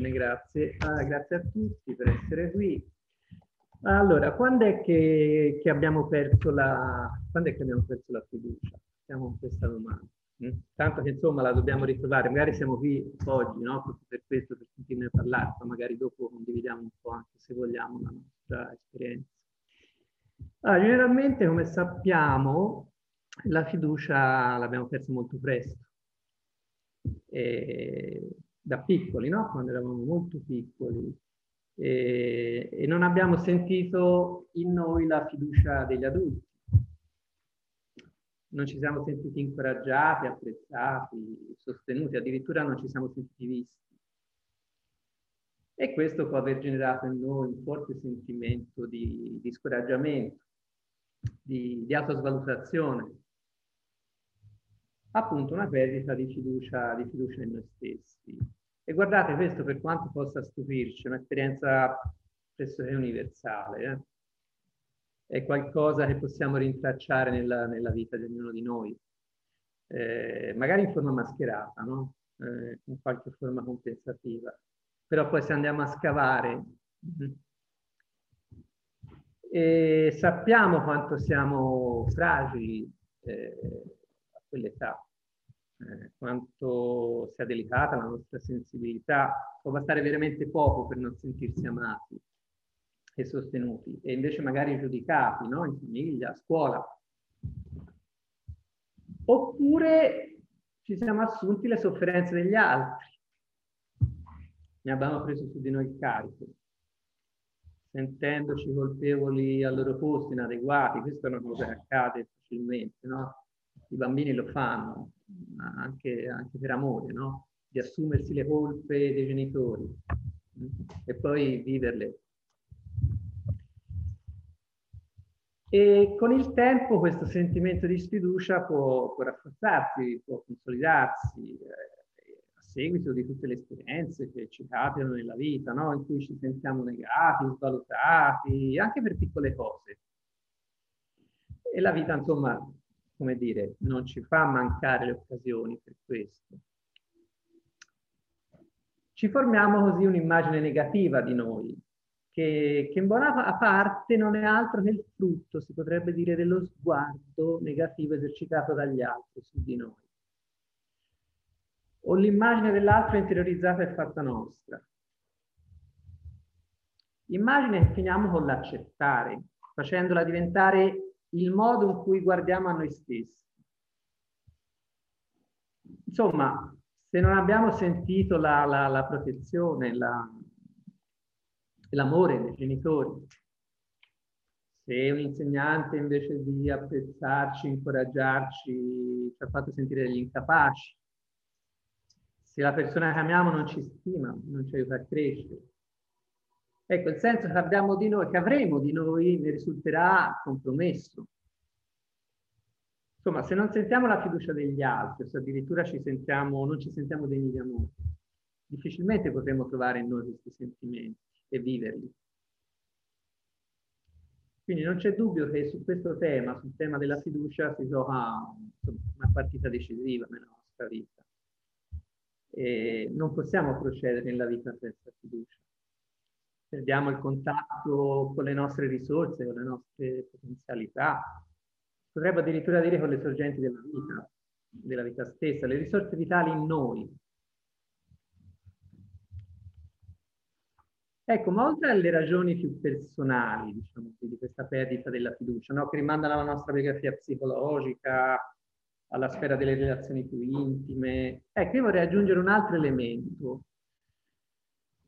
Grazie. Ah, grazie a tutti per essere qui. Allora, quando è che, che, abbiamo perso la, quando è che abbiamo perso la fiducia? Siamo con questa domanda. Mm? Tanto che insomma la dobbiamo ritrovare, magari siamo qui oggi, no? Per questo, per sentirne parlare, ma magari dopo condividiamo un po' anche se vogliamo la nostra esperienza. Allora, generalmente, come sappiamo, la fiducia l'abbiamo persa molto presto. E da piccoli, no? Quando eravamo molto piccoli. E, e non abbiamo sentito in noi la fiducia degli adulti. Non ci siamo sentiti incoraggiati, apprezzati, sostenuti, addirittura non ci siamo sentiti visti. E questo può aver generato in noi un forte sentimento di, di scoraggiamento, di, di autosvalutazione, appunto una perdita di fiducia, di fiducia in noi stessi. E guardate, questo per quanto possa stupirci, è un'esperienza pressoché universale, eh? è qualcosa che possiamo rintracciare nella, nella, vita di ognuno di noi, eh, magari in forma mascherata, no? eh, in qualche forma compensativa. Però poi se andiamo a scavare mm, e sappiamo quanto siamo fragili eh, a quell'età, eh, quanto sia delicata la nostra sensibilità, può bastare veramente poco per non sentirsi amati e sostenuti e invece magari giudicati no? in famiglia, a scuola. Oppure ci siamo assunti le sofferenze degli altri, ne abbiamo preso su di noi il carico, sentendoci colpevoli al loro posto, inadeguati. Questa è una cosa che accade facilmente, no? I bambini lo fanno, anche, anche per amore, no? Di assumersi le colpe dei genitori e poi viverle. E con il tempo questo sentimento di sfiducia può, può rafforzarsi, può consolidarsi eh, a seguito di tutte le esperienze che ci capitano nella vita, no? in cui ci sentiamo negati, svalutati, anche per piccole cose. E la vita, insomma, come dire, non ci fa mancare le occasioni per questo. Ci formiamo così un'immagine negativa di noi, che, che, in buona parte non è altro che il frutto, si potrebbe dire, dello sguardo negativo esercitato dagli altri su di noi. O l'immagine dell'altro interiorizzata e fatta nostra. Immagine che finiamo con l'accettare, facendola diventare il modo in cui guardiamo a noi stessi. Insomma, se non abbiamo sentito la, la, la protezione, la, l'amore dei genitori, se un insegnante invece di apprezzarci, incoraggiarci, ci ha fatto sentire degli incapaci, se la persona che amiamo non ci stima, non ci aiuta a crescere, Ecco, il senso che abbiamo di noi, che avremo di noi, ne risulterà compromesso. Insomma, se non sentiamo la fiducia degli altri, se addirittura ci sentiamo, non ci sentiamo degni di amore, difficilmente potremo trovare in noi questi sentimenti e viverli. Quindi non c'è dubbio che su questo tema, sul tema della fiducia, si gioca una partita decisiva nella nostra vita. E non possiamo procedere nella vita senza fiducia perdiamo il contatto con le nostre risorse, con le nostre potenzialità, potrebbe addirittura dire con le sorgenti della vita, della vita stessa, le risorse vitali in noi. Ecco, ma oltre alle ragioni più personali, diciamo, di questa perdita della fiducia, no? che rimandano alla nostra biografia psicologica, alla sfera delle relazioni più intime, ecco, io vorrei aggiungere un altro elemento,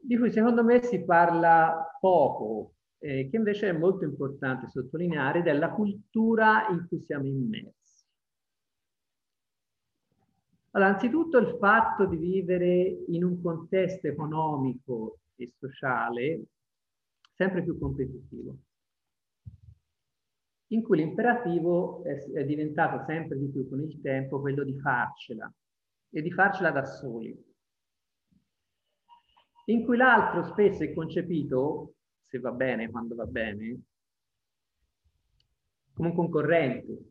di cui secondo me si parla poco, eh, che invece è molto importante sottolineare, della cultura in cui siamo immersi. Allora, anzitutto il fatto di vivere in un contesto economico e sociale sempre più competitivo, in cui l'imperativo è, è diventato sempre di più con il tempo quello di farcela e di farcela da soli in cui l'altro spesso è concepito, se va bene, quando va bene, come un concorrente,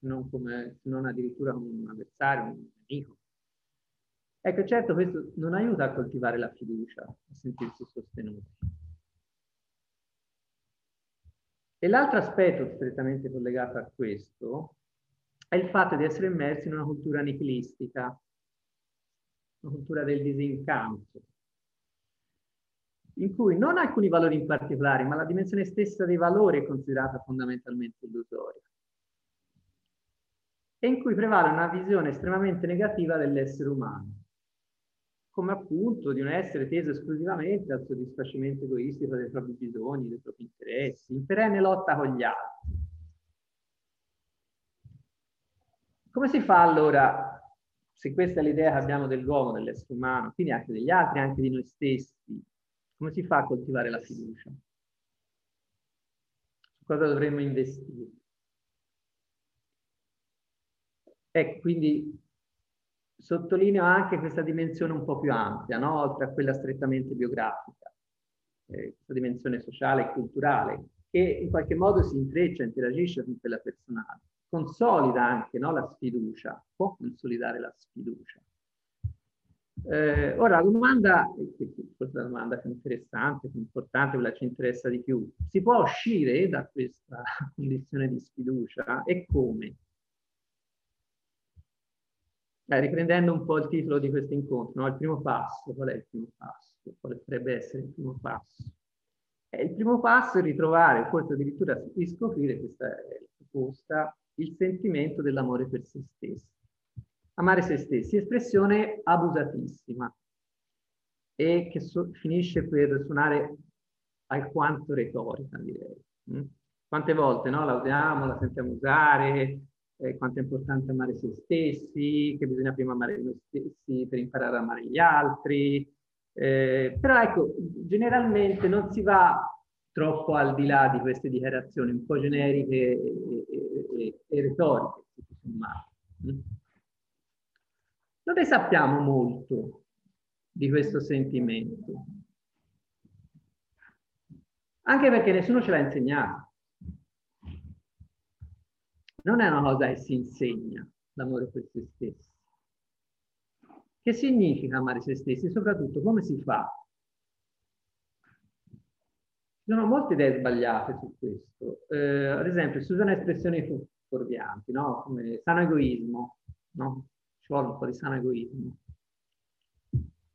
non, come, non addirittura come un avversario, un amico. Ecco, certo questo non aiuta a coltivare la fiducia, a sentirsi sostenuti. E l'altro aspetto strettamente collegato a questo è il fatto di essere immersi in una cultura nichilistica, una cultura del disincanto, in cui non alcuni valori in particolare, ma la dimensione stessa dei valori è considerata fondamentalmente illusoria e in cui prevale una visione estremamente negativa dell'essere umano, come appunto di un essere teso esclusivamente al soddisfacimento egoistico dei propri bisogni, dei propri interessi, in perenne lotta con gli altri. Come si fa allora, se questa è l'idea che abbiamo dell'uomo, dell'essere umano, quindi anche degli altri, anche di noi stessi, come si fa a coltivare la fiducia? Su cosa dovremmo investire? Ecco, quindi sottolineo anche questa dimensione un po' più ampia, no? oltre a quella strettamente biografica, eh, questa dimensione sociale e culturale, che in qualche modo si intreccia, interagisce con quella personale, consolida anche no? la sfiducia, può consolidare la sfiducia. Eh, ora, la domanda, questa è domanda più interessante, più importante, quella che ci interessa di più, si può uscire da questa condizione di sfiducia e come? Eh, riprendendo un po' il titolo di questo incontro, no? il primo passo, qual è il primo passo? Quale potrebbe essere il primo passo? Eh, il primo passo è ritrovare, forse addirittura riscoprire, questa è la proposta, il sentimento dell'amore per se stessi amare se stessi, espressione abusatissima e che so, finisce per suonare alquanto retorica, direi. Mm? Quante volte no? la usiamo, la sentiamo usare, eh, quanto è importante amare se stessi, che bisogna prima amare noi stessi per imparare ad amare gli altri. Eh, però ecco, generalmente non si va troppo al di là di queste dichiarazioni un po' generiche e, e, e, e retoriche, sommato. Mm? Non ne sappiamo molto di questo sentimento, anche perché nessuno ce l'ha insegnato. Non è una cosa che si insegna, l'amore per se stessi. Che significa amare se stessi? Soprattutto come si fa? Ci sono molte idee sbagliate su questo. Eh, ad esempio, si usano espressioni fuorvianti, no? come sano egoismo, no? Vuole di sano egoismo.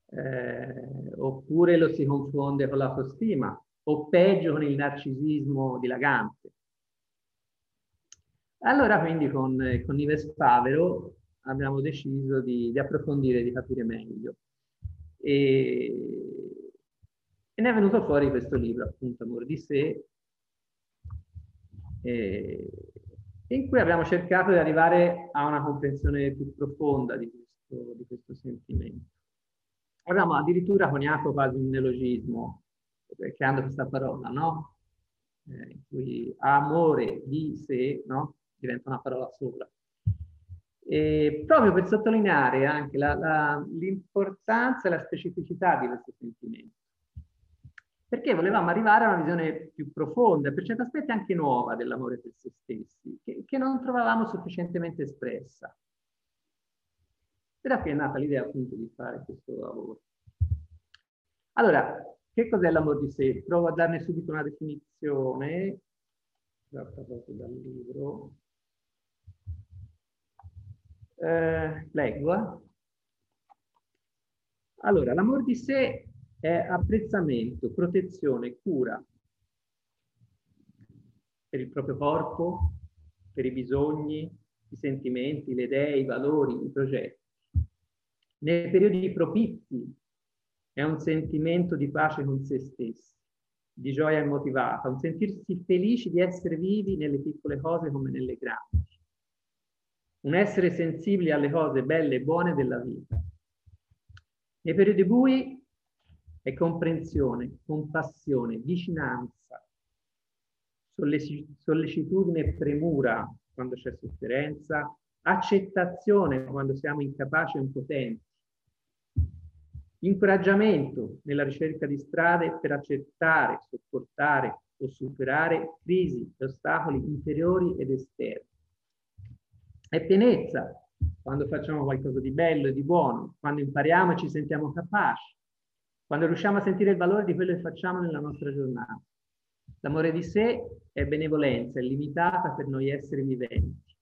Eh, oppure lo si confonde con l'autostima, o peggio con il narcisismo dilagante. Allora quindi con, con Ives Favero abbiamo deciso di, di approfondire, di capire meglio. E, e, ne è venuto fuori questo libro, appunto, Amore di sé, e, in cui abbiamo cercato di arrivare a una comprensione più profonda di questo, di questo sentimento. Abbiamo addirittura coniato quasi un neologismo, creando questa parola, no? Eh, in cui amore di sé, no? Diventa una parola sola. E proprio per sottolineare anche l'importanza e la specificità di questo sentimento perché volevamo arrivare a una visione più profonda, per certi aspetti anche nuova dell'amore per se stessi, che, che non trovavamo sufficientemente espressa. E da qui è nata l'idea appunto di fare questo lavoro. Allora, che cos'è l'amore di sé? Provo a darne subito una definizione, tratta proprio dal libro. Eh, leggo. Eh. Allora, l'amore di sé è apprezzamento, protezione, cura per il proprio corpo, per i bisogni, i sentimenti, le idee, i valori, i progetti. Nei periodi propizi è un sentimento di pace con se stessi, di gioia immotivata, un sentirsi felici di essere vivi nelle piccole cose come nelle grandi, un essere sensibili alle cose belle e buone della vita. Nei periodi bui è comprensione, compassione, vicinanza, sollecitudine e premura quando c'è sofferenza, accettazione quando siamo incapaci o impotenti, incoraggiamento nella ricerca di strade per accettare, sopportare o superare crisi e ostacoli interiori ed esterni. È pienezza quando facciamo qualcosa di bello e di buono, quando impariamo e ci sentiamo capaci, quando riusciamo a sentire il valore di quello che facciamo nella nostra giornata. L'amore di sé è benevolenza, è limitata per noi esseri viventi.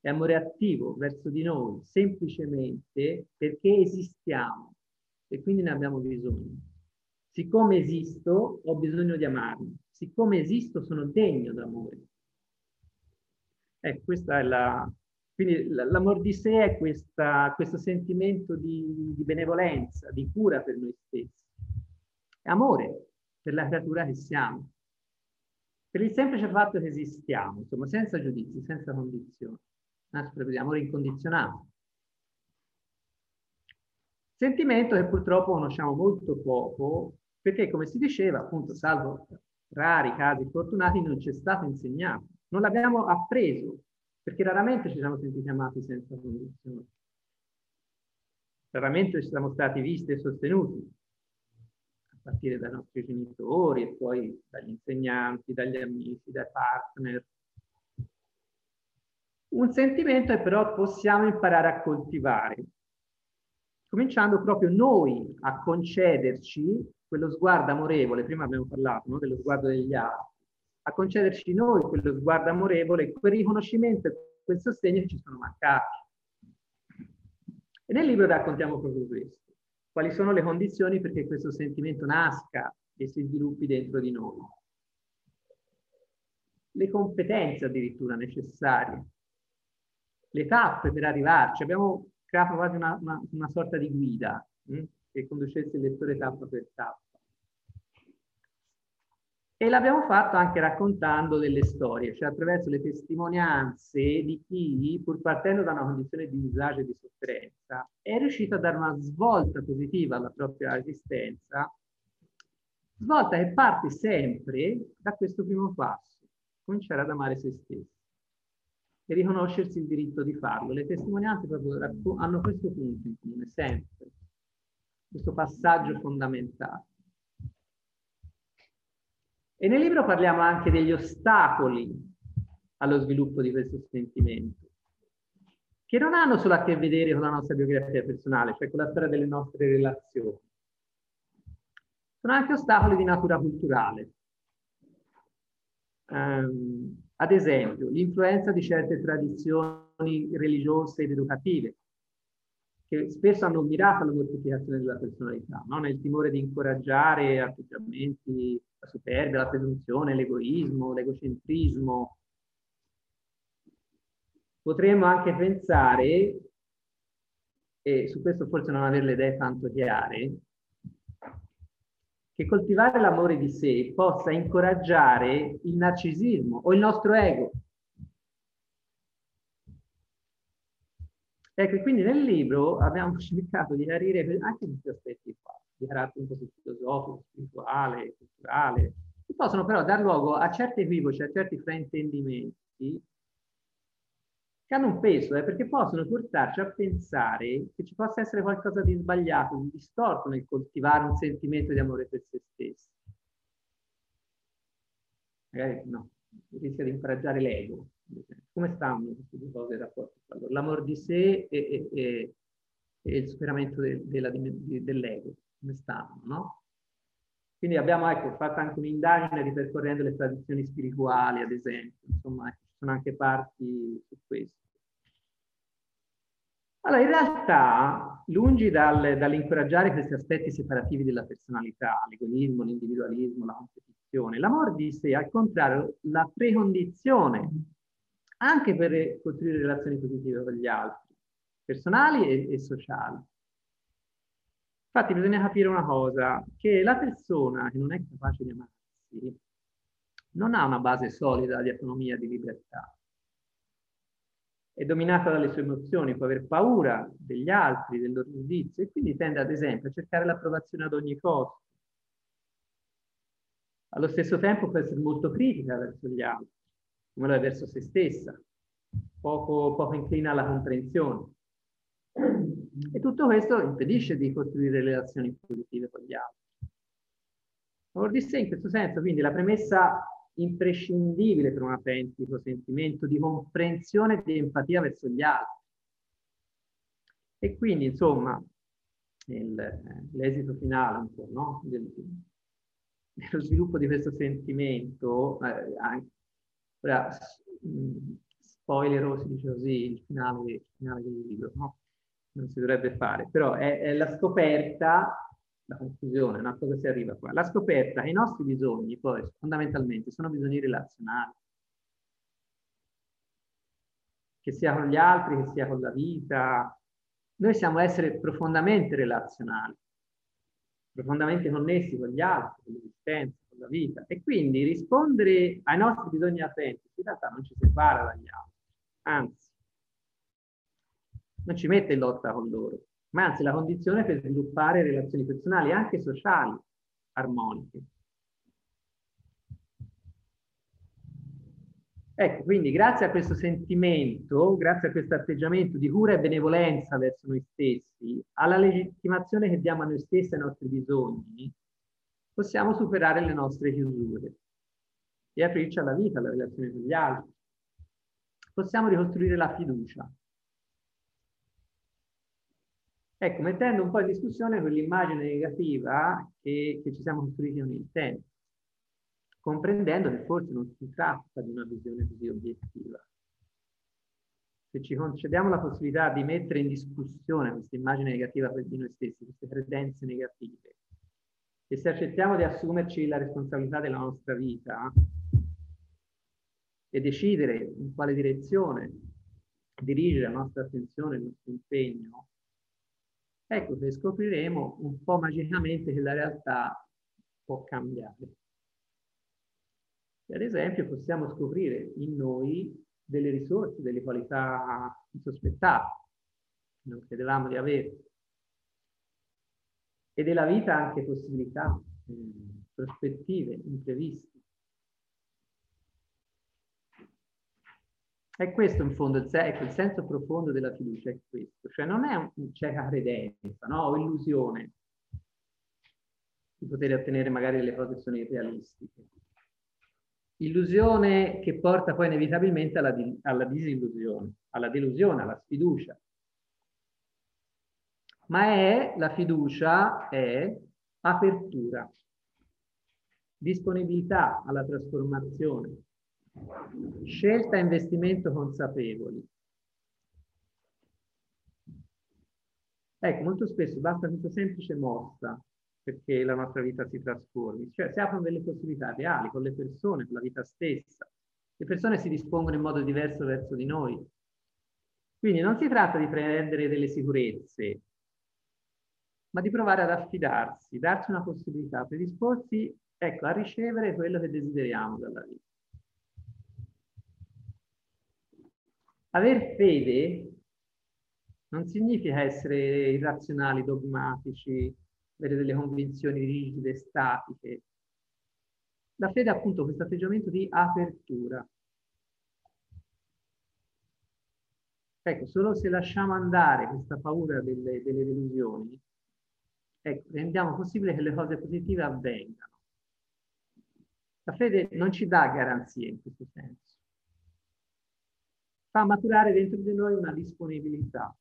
È amore attivo verso di noi, semplicemente perché esistiamo e quindi ne abbiamo bisogno. Siccome esisto, ho bisogno di amarmi. Siccome esisto, sono degno d'amore. Ecco, questa è la... Quindi l'amor di sé è questa, questo sentimento di, di benevolenza, di cura per noi stessi. È amore per la creatura che siamo. Per il semplice fatto che esistiamo, insomma, senza giudizi, senza condizioni. Anzi, amore incondizionato. Sentimento che purtroppo conosciamo molto poco, perché come si diceva, appunto, salvo rari casi fortunati, non ci è stato insegnato. Non l'abbiamo appreso, perché raramente ci siamo sentiti amati senza condizioni. Raramente ci siamo stati visti e sostenuti, a partire dai nostri genitori e poi dagli insegnanti, dagli amici, dai partner. Un sentimento che però possiamo imparare a coltivare, cominciando proprio noi a concederci quello sguardo amorevole, prima abbiamo parlato no, dello sguardo degli altri, a concederci noi quello sguardo amorevole, quel riconoscimento e quel sostegno che ci sono mancati. E nel libro raccontiamo proprio questo. Quali sono le condizioni perché questo sentimento nasca e si sviluppi dentro di noi? Le competenze addirittura necessarie, le tappe per arrivarci. Abbiamo creato quasi una, una, una sorta di guida mh, hm, che conducesse il lettore tappa per tappa. E l'abbiamo fatto anche raccontando delle storie, cioè attraverso le testimonianze di chi, pur partendo da una condizione di disagio e di sofferenza, è riuscito a dare una svolta positiva alla propria esistenza, svolta che parte sempre da questo primo passo, cominciare ad amare se stessi e riconoscersi il diritto di farlo. Le testimonianze proprio hanno questo punto in comune, sempre, questo passaggio fondamentale. E nel libro parliamo anche degli ostacoli allo sviluppo di questo sentimento, che non hanno solo a che vedere con la nostra biografia personale, cioè con la storia delle nostre relazioni. Sono anche ostacoli di natura culturale. Um, ad esempio, l'influenza di certe tradizioni religiose ed educative, che spesso hanno mirato alla mortificazione della personalità, no? nel timore di incoraggiare atteggiamenti la superbia, la presunzione, l'egoismo, l'egocentrismo. Potremmo anche pensare, e su questo forse non avere le idee tanto chiare, che coltivare l'amore di sé possa incoraggiare il narcisismo o il nostro ego. Ecco, quindi nel libro abbiamo cercato di chiarire anche questi aspetti qua di carattere un po' filosofico, spirituale, culturale, che possono però dar luogo a certi equivoci, a certi fraintendimenti che hanno un peso, eh, perché possono portarci a pensare che ci possa essere qualcosa di sbagliato, di distorto nel coltivare un sentimento di amore per se stessi. Magari no, rischia di incoraggiare l'ego. Come stanno queste due cose in rapporto? L'amor di sé e, e, e, e il superamento de, della, de, dell'ego come stanno, no? Quindi abbiamo ecco, fatto anche un'indagine ripercorrendo le tradizioni spirituali, ad esempio, insomma, ci sono anche parti su questo. Allora, in realtà, lungi dal, dall'incoraggiare questi aspetti separativi della personalità, l'egoismo, l'individualismo, la competizione, l'amor di sé, al contrario, la precondizione anche per costruire relazioni positive con gli altri, personali e, e sociali. Infatti bisogna capire una cosa, che la persona che non è capace di amarsi non ha una base solida di autonomia, di libertà. È dominata dalle sue emozioni, può aver paura degli altri, del loro giudizio e quindi tende ad esempio a cercare l'approvazione ad ogni costo. Allo stesso tempo può essere molto critica verso gli altri, come lo è verso se stessa, poco, poco inclina alla comprensione. E tutto questo impedisce di costruire relazioni positive con gli altri. L'amor di sé in questo senso, quindi la premessa imprescindibile per un autentico sentimento di comprensione e di empatia verso gli altri. E quindi, insomma, l'esito finale no? Del, dello sviluppo di questo sentimento, eh, ora, spoiler, si dice così, il finale, il finale del libro, no? Non si dovrebbe fare, però è, è la scoperta, la conclusione, una cosa si arriva qua, la scoperta che i nostri bisogni poi fondamentalmente sono bisogni relazionali, che sia con gli altri, che sia con la vita. Noi siamo esseri profondamente relazionali, profondamente connessi con gli altri, con l'esistenza, con la vita. E quindi rispondere ai nostri bisogni autentici in realtà non ci separa dagli altri, anzi, non ci mette in lotta con loro, ma anzi la condizione per sviluppare relazioni personali, anche sociali, armoniche. Ecco, quindi grazie a questo sentimento, grazie a questo atteggiamento di cura e benevolenza verso noi stessi, alla legittimazione che diamo a noi stessi e ai nostri bisogni, possiamo superare le nostre chiusure e aprirci alla vita, alla relazione con gli altri. Possiamo ricostruire la fiducia. Ecco, mettendo un po' in discussione quell'immagine negativa che, che ci siamo costruiti il tempo comprendendo che forse non si tratta di una visione così obiettiva. Se ci concediamo la possibilità di mettere in discussione questa immagine negativa di noi stessi, queste credenze negative, e se accettiamo di assumerci la responsabilità della nostra vita e decidere in quale direzione dirigere la nostra attenzione, il nostro impegno, ecco che scopriremo un po' magicamente che la realtà può cambiare. E ad esempio possiamo scoprire in noi delle risorse, delle qualità insospettate, non credevamo di avere. E della vita anche possibilità, eh, prospettive, impreviste. È questo in fondo, ecco, il senso profondo della fiducia è questo, cioè non è un cieca credenza, no? o illusione di poter ottenere magari delle cose che sono irrealistiche illusione che porta poi inevitabilmente alla, alla disillusione, alla delusione, alla sfiducia. Ma è, la fiducia è apertura, disponibilità alla trasformazione, scelta e investimento consapevoli. Ecco, molto spesso basta questa semplice mossa perché la nostra vita si trasformi, cioè si aprono delle possibilità reali con le persone, con la vita stessa. Le persone si dispongono in modo diverso verso di noi. Quindi non si tratta di prendere delle sicurezze, ma di provare ad affidarsi, darci una possibilità, predisporsi ecco, a ricevere quello che desideriamo dalla vita. Aver fede non significa essere irrazionali, dogmatici, avere delle convinzioni rigide, statiche. La fede è appunto questo atteggiamento di apertura. Ecco, solo se lasciamo andare questa paura delle, delle delusioni, ecco, rendiamo possibile che le cose positive avvengano. La fede non ci dà garanzie in questo senso. Fa maturare dentro di noi una disponibilità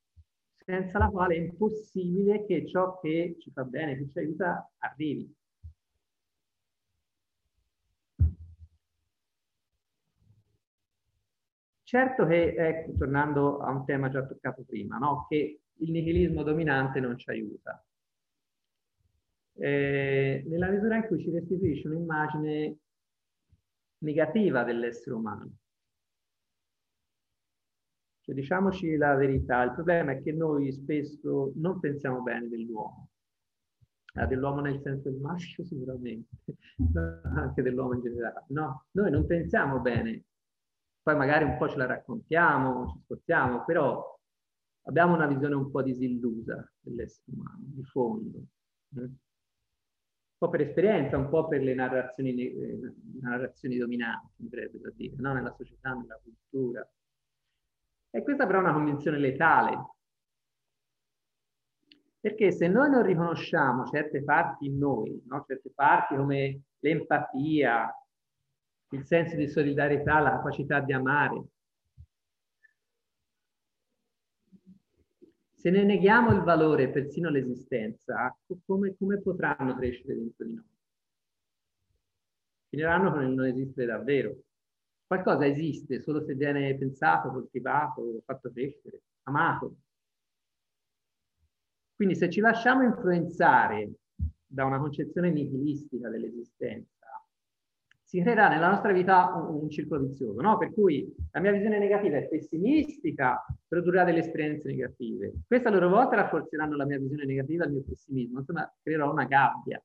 senza la quale è impossibile che ciò che ci fa bene, che ci aiuta, arrivi. Certo che, ecco, tornando a un tema già toccato prima, no? che il nichilismo dominante non ci aiuta. Eh, nella misura in cui ci restituisce un'immagine negativa dell'essere umano. Cioè, diciamoci la verità, il problema è che noi spesso non pensiamo bene dell'uomo. Ah, dell'uomo nel senso del maschio sicuramente, anche dell'uomo in generale. No, noi non pensiamo bene, poi magari un po' ce la raccontiamo, ci sforziamo, però abbiamo una visione un po' disillusa dell'essere umano, di fondo. Mm? Po' per esperienza, un po' per le narrazioni, eh, narrazioni dominanti, mi verrebbe da dire, no? nella società, nella cultura. E questa però è una convinzione letale. Perché se noi non riconosciamo certe parti in noi, no? certe parti come l'empatia, il senso di solidarietà, la capacità di amare, Se ne neghiamo il valore, persino l'esistenza, come, come potranno crescere dentro di noi? Finiranno con il non esistere davvero. Qualcosa esiste solo se viene pensato, coltivato, fatto crescere, amato. Quindi se ci lasciamo influenzare da una concezione nihilistica dell'esistenza, si creerà nella nostra vita un, un circolo vizioso, no? Per cui la mia visione negativa è pessimistica, produrrà delle esperienze negative. Queste a loro volta rafforzeranno la mia visione negativa, il mio pessimismo, insomma creerò una gabbia.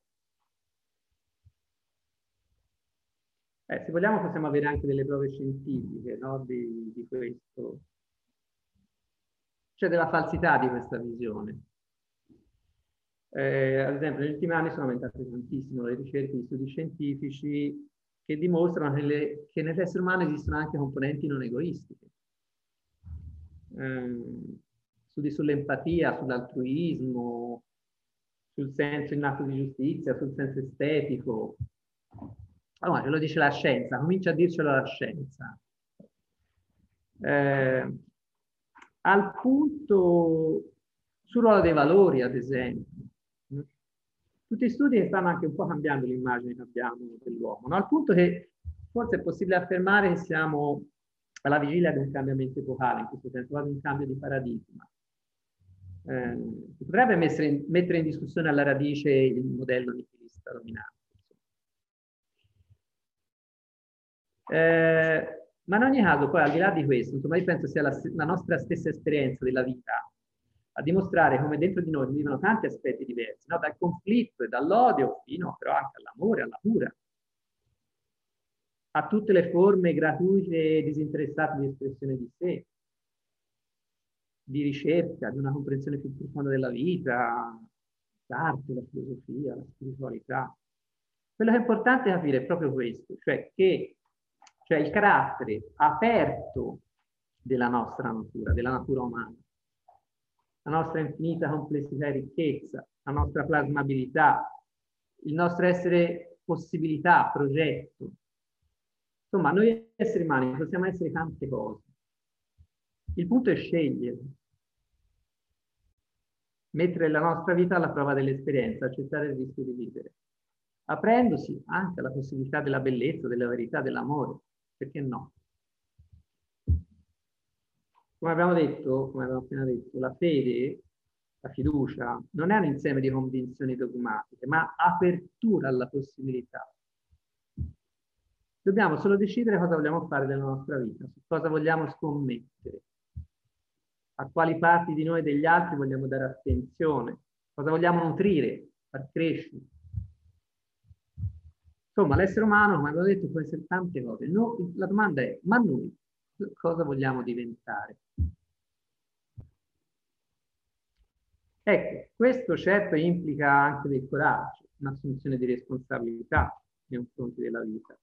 Eh, se vogliamo possiamo avere anche delle prove scientifiche no? di, di questo. C'è della falsità di questa visione. Eh, ad esempio, negli ultimi anni sono aumentate tantissimo le ricerche di studi scientifici che dimostrano che, le, che nell'essere umano esistono anche componenti non egoistiche. Eh, studi sull'empatia, sull'altruismo, sul senso innato di giustizia, sul senso estetico. Allora, ce lo dice la scienza, comincia a dircelo la scienza. Eh, al punto sul ruolo dei valori, ad esempio tutti studi che stanno anche un po' cambiando l'immagine che abbiamo dell'uomo, no? al punto che forse è possibile affermare che siamo alla vigilia di un cambiamento epocale, in questo senso, quasi un cambio di paradigma. Eh, si potrebbe in, mettere in discussione alla radice il modello nichilista dominante. Eh, ma in ogni caso, poi al di là di questo, insomma, io penso sia la, la nostra stessa esperienza della vita a dimostrare come dentro di noi vivono tanti aspetti diversi, no? dal conflitto e dall'odio fino però anche all'amore, alla cura, a tutte le forme gratuite e disinteressate di espressione di sé, di ricerca, di una comprensione più profonda della vita, l'arte, la filosofia, la spiritualità. Quello che è importante capire è proprio questo, cioè che cioè il carattere aperto della nostra natura, della natura umana, la nostra infinita complessità e ricchezza, la nostra plasmabilità, il nostro essere possibilità, progetto. Insomma, noi esseri umani possiamo essere tante cose. Il punto è scegliere, mettere la nostra vita alla prova dell'esperienza, accettare il rischio di vivere, aprendosi anche alla possibilità della bellezza, della verità, dell'amore. Perché no? Come abbiamo detto, come abbiamo appena detto, la fede, la fiducia, non è un insieme di convinzioni dogmatiche, ma apertura alla possibilità. Dobbiamo solo decidere cosa vogliamo fare della nostra vita, su cosa vogliamo scommettere, a quali parti di noi e degli altri vogliamo dare attenzione, cosa vogliamo nutrire, far crescere. Insomma, l'essere umano, come abbiamo detto, può essere tante cose. No, la domanda è, ma noi cosa vogliamo diventare? Ecco, questo certo implica anche del coraggio, un'assunzione di responsabilità nei confronti della vita.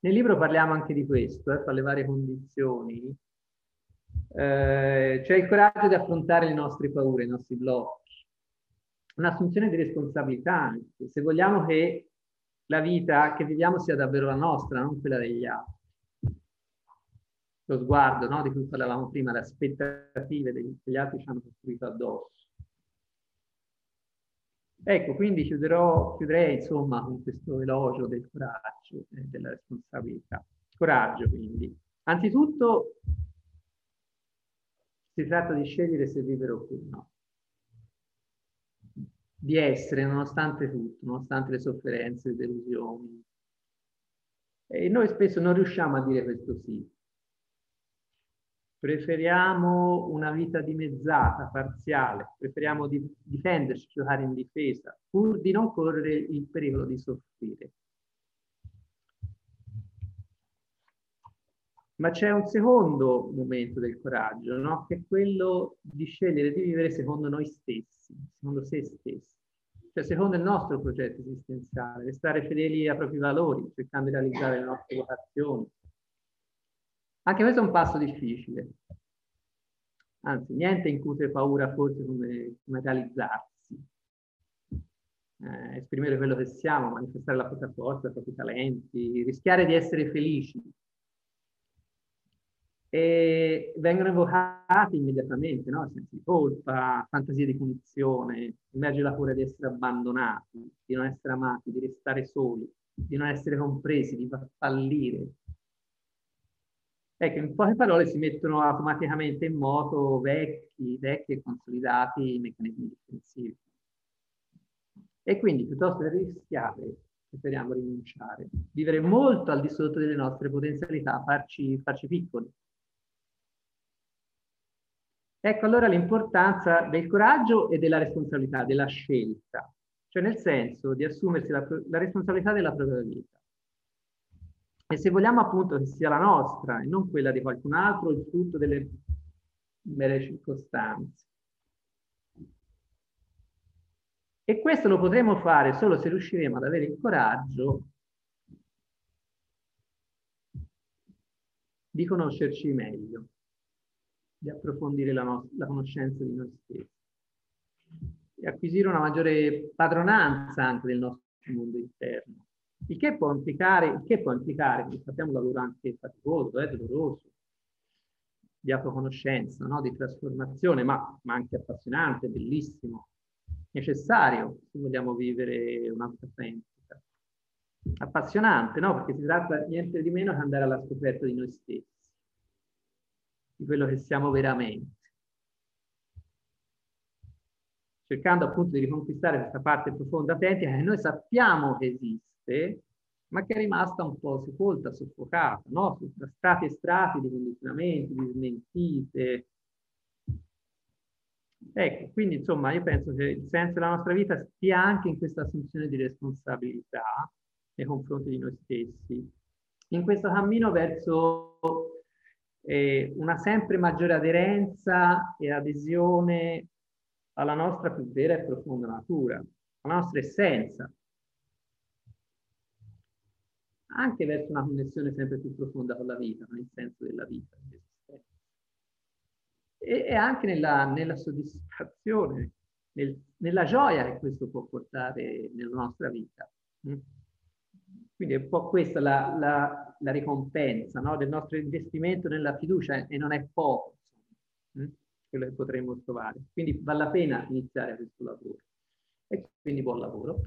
Nel libro parliamo anche di questo, eh, fra le varie condizioni. Eh, c'è il coraggio di affrontare le nostre paure, i nostri blocchi. Un'assunzione di responsabilità anche, se vogliamo che la vita che viviamo sia davvero la nostra, non quella degli altri lo sguardo no? di cui parlavamo prima, le aspettative che gli altri ci hanno costruito addosso. Ecco, quindi chiuderò, chiuderei insomma con questo elogio del coraggio e della responsabilità. Coraggio quindi. Anzitutto si tratta di scegliere se vivere oppure no. Di essere nonostante tutto, nonostante le sofferenze, le delusioni. E noi spesso non riusciamo a dire questo sì, preferiamo una vita dimezzata, parziale, preferiamo di difenderci, giocare in difesa, pur di non correre il pericolo di soffrire. Ma c'è un secondo momento del coraggio, no? che è quello di scegliere di vivere secondo noi stessi, secondo se stessi, cioè secondo il nostro progetto esistenziale, restare fedeli ai propri valori, cercando di realizzare le nostre vocazioni, anche questo è un passo difficile. Anzi, niente incute paura forse come, come realizzarsi. Eh, esprimere quello che siamo, manifestare la propria forza, i propri talenti, rischiare di essere felici. e vengono evocati immediatamente, no? sensi di colpa, fantasie di punizione, emerge la paura di essere abbandonati, di non essere amati, di restare soli, di non essere compresi, di fallire. Ecco, in poche parole si mettono automaticamente in moto vecchi, vecchi e consolidati meccanismi difensivi. E quindi piuttosto che rischiare, preferiamo rinunciare, vivere molto al di sotto delle nostre potenzialità, farci, farci piccoli. Ecco allora l'importanza del coraggio e della responsabilità, della scelta, cioè nel senso di assumersi la, la responsabilità della propria vita. E se vogliamo appunto che sia la nostra e non quella di qualcun altro, il frutto delle mere circostanze. E questo lo potremo fare solo se riusciremo ad avere il coraggio di conoscerci meglio, di approfondire la, no la conoscenza di noi stessi e acquisire una maggiore padronanza anche del nostro mondo interno. Il che può implicare, il che può implicare, sappiamo un lavoro anche faticoso, eh, doloroso, di autoconoscenza, no? di trasformazione, ma, ma anche appassionante, bellissimo, necessario se vogliamo vivere un'autentica. Appassionante, no? Perché si tratta niente di meno che andare alla scoperta di noi stessi, di quello che siamo veramente. Cercando appunto di riconquistare questa parte profonda autentica che noi sappiamo che esiste, ma che è rimasta un po' sepolta, soffocata, no? Strati e strati di condizionamenti, di smentite, Ecco, quindi insomma io penso che il senso della nostra vita stia anche in questa assunzione di responsabilità nei confronti di noi stessi, in questo cammino verso eh, una sempre maggiore aderenza e adesione alla nostra più vera e profonda natura, alla nostra essenza, anche verso una connessione sempre più profonda con la vita, il senso della vita e, anche nella, nella soddisfazione, nel, nella gioia che questo può portare nella nostra vita. Mm? Quindi è un po' questa la, la, la ricompensa no? del nostro investimento nella fiducia e non è poco insomma, mm? quello che potremmo trovare. Quindi vale la pena iniziare questo lavoro. E quindi buon lavoro.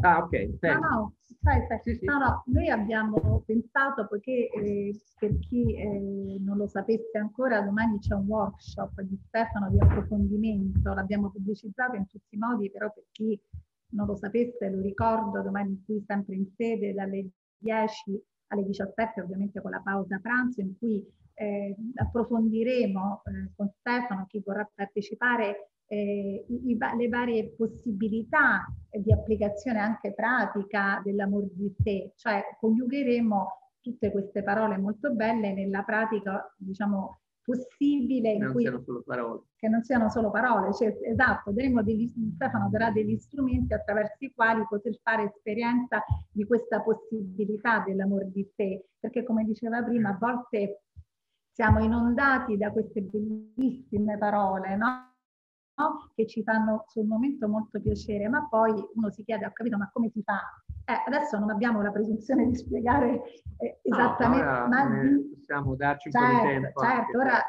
Ah, ok. No, no, sai, sai. Sì, sì. no, no, noi abbiamo pensato, poiché eh, per chi eh, non lo sapesse ancora, domani c'è un workshop di Stefano di approfondimento, l'abbiamo pubblicizzato in tutti i modi, però per chi non lo sapesse lo ricordo, domani qui sempre in sede dalle 10 alle 17, ovviamente con la pausa pranzo, in cui eh, approfondiremo eh, con Stefano, chi vorrà partecipare, eh, i, le varie possibilità di applicazione anche pratica dell'amor di sé, cioè coniugheremo tutte queste parole molto belle nella pratica, diciamo, possibile in non cui, siano solo parole. che non siano solo parole, cioè, esatto, degli, Stefano darà degli strumenti attraverso i quali poter fare esperienza di questa possibilità dell'amor di sé, perché come diceva prima, a volte siamo inondati da queste bellissime parole, no? No? che ci fanno sul momento molto piacere, ma poi uno si chiede, ho capito, ma come si fa? Eh, adesso non abbiamo la presunzione di spiegare eh, esattamente, no, ma possiamo darci certo, un po' di certo, tempo. Certo, ora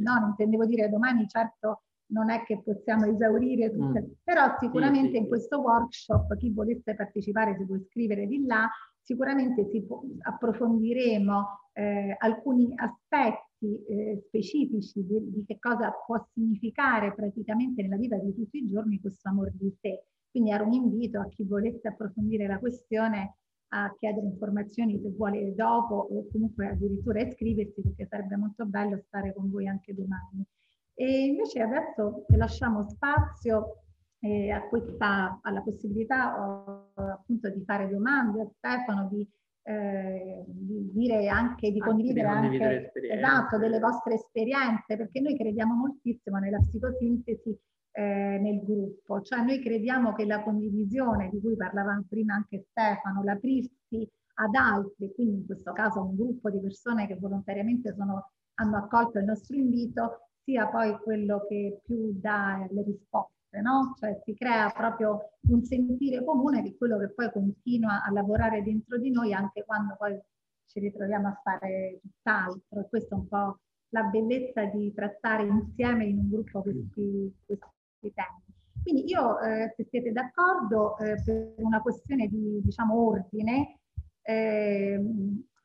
no, intendevo dire domani, certo non è che possiamo esaurire tutte, mm. però sicuramente sì, sì, in questo workshop chi volesse partecipare si può iscrivere di là, sicuramente si può, approfondiremo eh, alcuni aspetti aspetti eh, specifici di, di, che cosa può significare praticamente nella vita di tutti i giorni questo amor di sé. Quindi era un invito a chi volesse approfondire la questione a chiedere informazioni se vuole dopo o comunque addirittura iscriversi perché sarebbe molto bello stare con voi anche domani. E invece adesso lasciamo spazio eh, a questa, alla possibilità oh, appunto di fare domande a Stefano, di eh, di dire anche di condividere, anche, di condividere anche esatto, delle vostre esperienze, perché noi crediamo moltissimo nella psicosintesi eh, nel gruppo, cioè noi crediamo che la condivisione di cui parlavamo prima anche Stefano, l'aprirsi ad altri, quindi in questo caso un gruppo di persone che volontariamente sono, hanno accolto il nostro invito, sia poi quello che più dà le risposte, no? Cioè si crea proprio un sentire comune che è quello che poi continua a lavorare dentro di noi anche quando poi ci ritroviamo a fare tutt'altro. E questo è un po' la bellezza di trattare insieme in un gruppo questi, questi temi. Quindi io, eh, se siete d'accordo, eh, per una questione di diciamo, ordine, eh,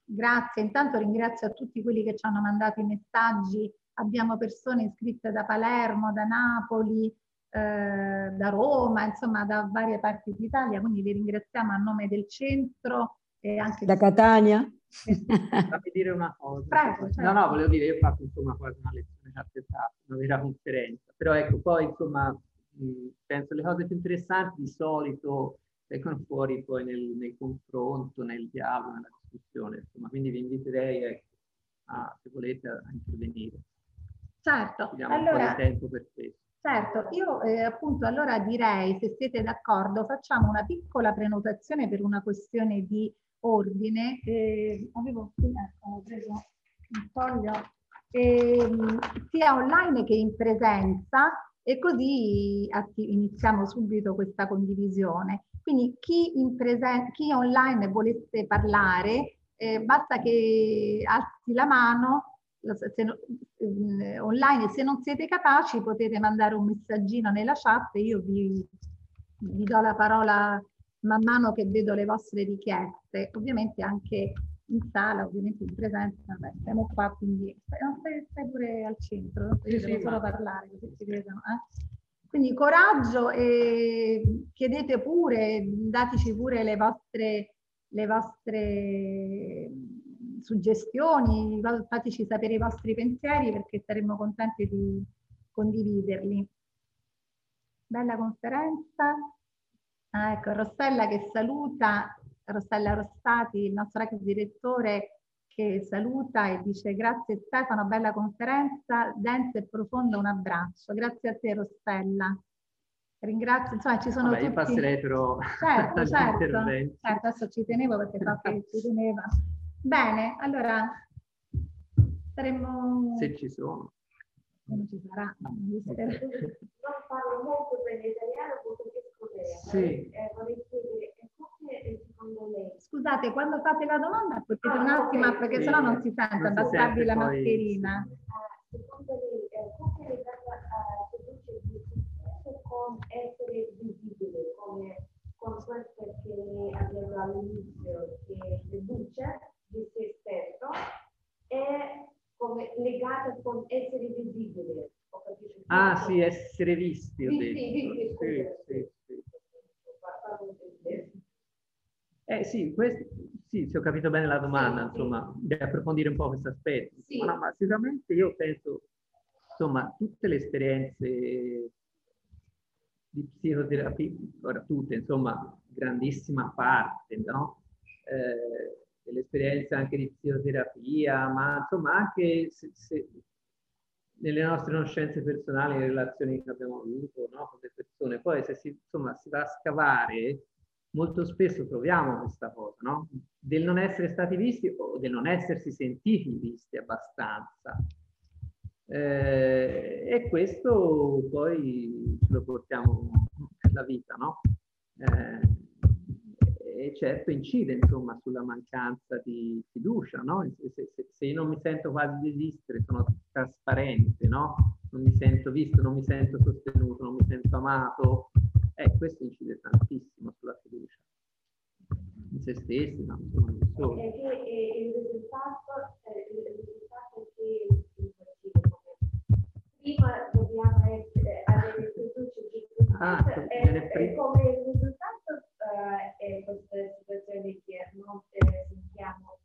grazie. Intanto ringrazio a tutti quelli che ci hanno mandato i messaggi. Abbiamo persone iscritte da Palermo, da Napoli, eh, da Roma, insomma da varie parti d'Italia, quindi vi ringraziamo a nome del centro e anche da Catania. Fammi dire una cosa. Prego, certo. No, no, volevo dire, io ho fatto insomma quasi una lezione cartellata, una vera conferenza, però ecco, poi insomma penso le cose più interessanti di solito vengono fuori poi nel, nel confronto, nel dialogo, nella discussione, insomma, quindi vi inviterei ecco, a, se volete, a intervenire. Certo, Abbiamo allora, un po' di tempo per questo. Certo, io eh, appunto allora direi, se siete d'accordo, facciamo una piccola prenotazione per una questione di ordine. Eh, avevo qui, ecco, preso un foglio, eh, sia online che in presenza e così iniziamo subito questa condivisione. Quindi chi, in presen- chi online volesse parlare, eh, basta che alzi la mano se no, eh, online se non siete capaci potete mandare un messaggino nella chat e io vi, vi do la parola man mano che vedo le vostre richieste. Ovviamente anche in sala, ovviamente in presenza, beh, siamo qua, quindi stai, stai pure al centro, io sì, sì, solo parlare così si vedono. Eh? Quindi coraggio e chiedete pure, dateci pure le vostre, le vostre suggestioni, fateci sapere i vostri pensieri perché saremmo contenti di condividerli. Bella conferenza. Ah, ecco, Rossella che saluta, Rossella Rossati, il nostro ex direttore che saluta e dice grazie Stefano, bella conferenza, densa e profonda, un abbraccio. Grazie a te Rossella. Ringrazio, insomma ci sono Vabbè, tutti... io passerei però certo, certo, certo, adesso ci tenevo perché so che ci teneva. Bene, allora saremmo... Se ci sono. Non ci sarà. Non parlo molto bene italiano, portoghese coreano. Sì. Eh, vorrei chiedere, secondo lei? Scusate, quando fate la domanda potete ah, un attimo, okay. perché sì. sennò non si sente, abbastarvi la mascherina. Poi... Uh, secondo lei, eh, come è legata a fiducia di successo con essere visibile, come con questo che abbiamo all'inizio, che riduce di se stesso, è come legata con essere visibile. Ah sì, essere visti, ho detto. Sì, sì, sì, Eh sì, questo, sì, se ho capito bene la domanda, sì, insomma, sì. di approfondire un po' questo aspetto. Sì. No, ma sicuramente io penso, insomma, tutte le esperienze di psicoterapia, ora tutte, insomma, grandissima parte, no? Eh, delle esperienze anche di psicoterapia, ma insomma anche se, se nelle nostre conoscenze personali, le relazioni che abbiamo avuto no, con le persone, poi se si, insomma, si va a scavare molto spesso troviamo questa cosa, no? Del non essere stati visti o del non essersi sentiti visti abbastanza. Eh, e questo poi lo portiamo nella vita, no? Eh, e certo incide insomma sulla mancanza di fiducia, no? Se, se, se, io non mi sento quasi di esistere, sono trasparente, no? Non mi sento visto, non mi sento sostenuto, non mi sento amato, eh, questo incide tantissimo sulla fiducia in se stessi, ma non solo. E che il risultato, il risultato è che prima dobbiamo essere, avere fiducia ah, e, e come risultato uh, è questa situazione che non eh, sentiamo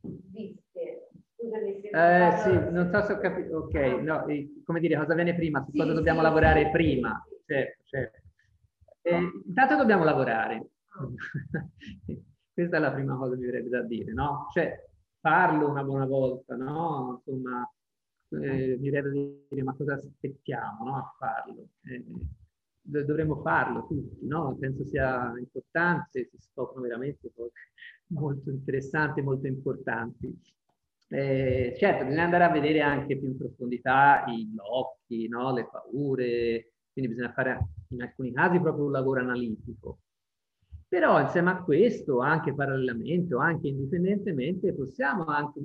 viste. Scusami se eh, sì, non so se ho capito, ok, no, come dire, cosa viene prima, su sì, cosa dobbiamo sì, lavorare sì, prima, certo, certo. Eh, intanto dobbiamo lavorare. Questa è la prima cosa che mi verrebbe da dire, no? Cioè, farlo una buona volta, no? Insomma, eh, mi verrebbe da dire, ma cosa aspettiamo no? a farlo? Eh, dovremmo farlo tutti, no? Penso sia importante, si scoprono veramente cose molto interessanti, molto importanti. Eh, certo, bisogna andare a vedere anche più in profondità i blocchi, no? le paure, quindi bisogna fare in alcuni casi proprio un lavoro analitico. Però insieme a questo, anche parallelamente o anche indipendentemente, possiamo anche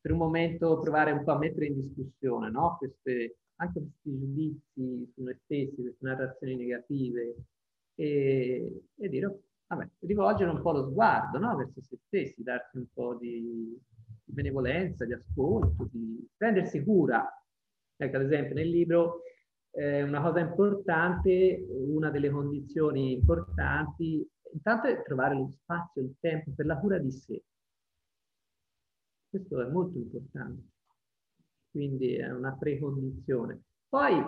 per un momento provare un po' a mettere in discussione no? queste, anche questi giudizi su noi stessi, queste narrazioni negative e, e dire, vabbè, rivolgere un po' lo sguardo no? verso se stessi, darsi un po' di, benevolenza, di ascolto, di prendersi cura. Ecco, ad esempio, nel libro eh, una cosa importante, una delle condizioni importanti, intanto è trovare lo spazio, il tempo per la cura di sé. Questo è molto importante. Quindi è una precondizione. Poi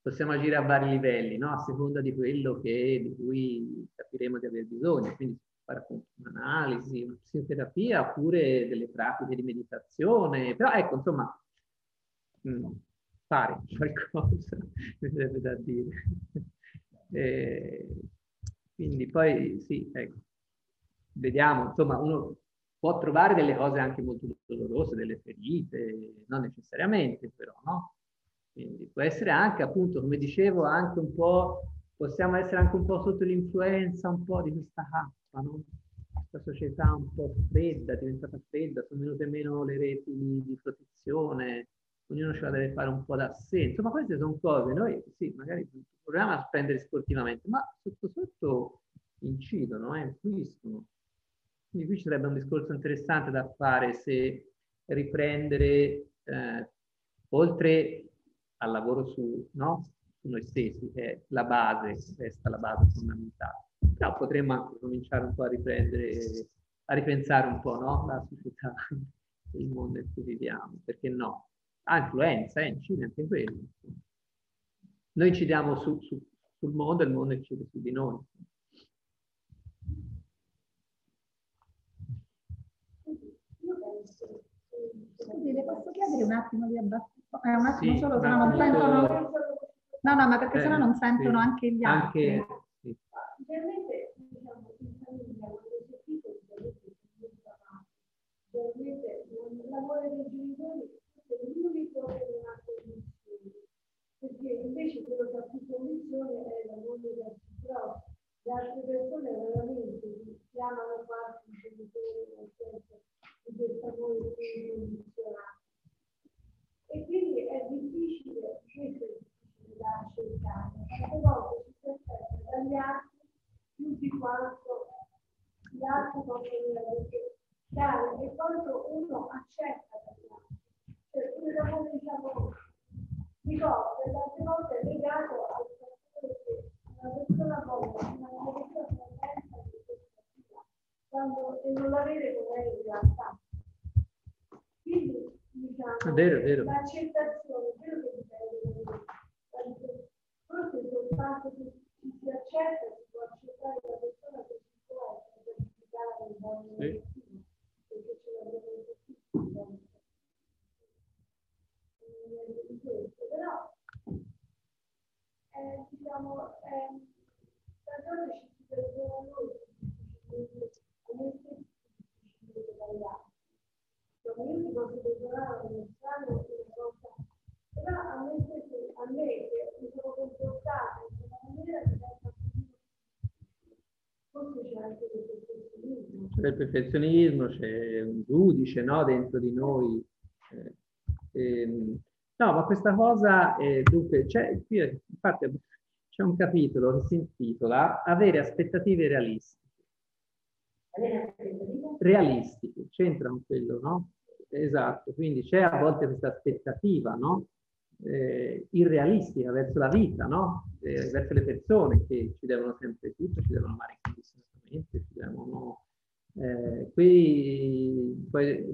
possiamo agire a vari livelli, no? a seconda di quello che, di cui capiremo di aver bisogno. Quindi fare un'analisi, una psicoterapia oppure delle pratiche di meditazione. Però ecco, insomma, mm, fare qualcosa, mi sarebbe da dire. E, quindi poi sì, ecco, vediamo, insomma, uno può trovare delle cose anche molto dolorose, delle ferite, non necessariamente però, no? Quindi può essere anche, appunto, come dicevo, anche un po', possiamo essere anche un po' sotto l'influenza un po' di questa cappa, no? Questa società un po' fredda, diventata fredda, sono venute meno le reti di protezione, ognuno ce la deve fare un po' da sé. Insomma, queste sono cose, noi sì, magari proviamo a spendere sportivamente, ma sotto sotto incidono, eh, influiscono. Quindi qui ci sarebbe un discorso interessante da fare se riprendere, eh, oltre al lavoro su, no? su noi stessi, che è la base, resta la base fondamentale. Però potremmo anche cominciare un po' a riprendere, a ripensare un po' no? la società, il mondo in cui viviamo, perché no? ha influenza, eh, incide anche quello. Noi incidiamo su, su, sul mondo e il mondo incide su di noi. Scusi, le posso chiedere un attimo di abbassare? Eh, un attimo sì, solo, se no non sentono... No, no, ma perché eh, sennò non sentono sì, anche gli altri. Anche, sì. Generalmente, diciamo, in famiglia, quando si è piccoli, generalmente non lavoro dei genitori l'unico che non ha condizioni, perché invece quello che ha più condizioni è la moglie del però le altre persone veramente si amano farsi i genitori nel senso di questa amore condizionata. E quindi è difficile, questo è difficile da accettare, tante volte si aspetta dagli altri più di quanto gli altri possono dare e quanto uno accetta dagli altri un lavoro diciamo di coppia, tante volte è legato al fatto che una persona voglia una persona contenta di quando non l'avere come è in realtà. Quindi diciamo è vero, è vero. l'accettazione, è vero che dipende forse soltanto se ci si accetta si può accettare la persona che si può essere per il buon sì. perché ce l'abbiamo tutti di questo, però eh, diciamo, eh, tante ci si perdona noi, come se ci si sbagliare. Cioè, io mi posso perdonare un strano una cosa, però a me stesso, a me che mi sono comportata in una maniera che forse c'è anche del perfezionismo. C'è un giudice no, dentro di noi. Eh, ehm, No, ma questa cosa, eh, dunque, c'è, qui, infatti c'è un capitolo che si intitola Avere aspettative realistiche. Realistiche, c'entra con quello, no? Esatto, quindi c'è a volte questa aspettativa, no? Eh, irrealistica verso la vita, no? Eh, verso le persone che ci devono sempre tutto, ci devono amare incondizionatamente, ci devono... Eh, qui poi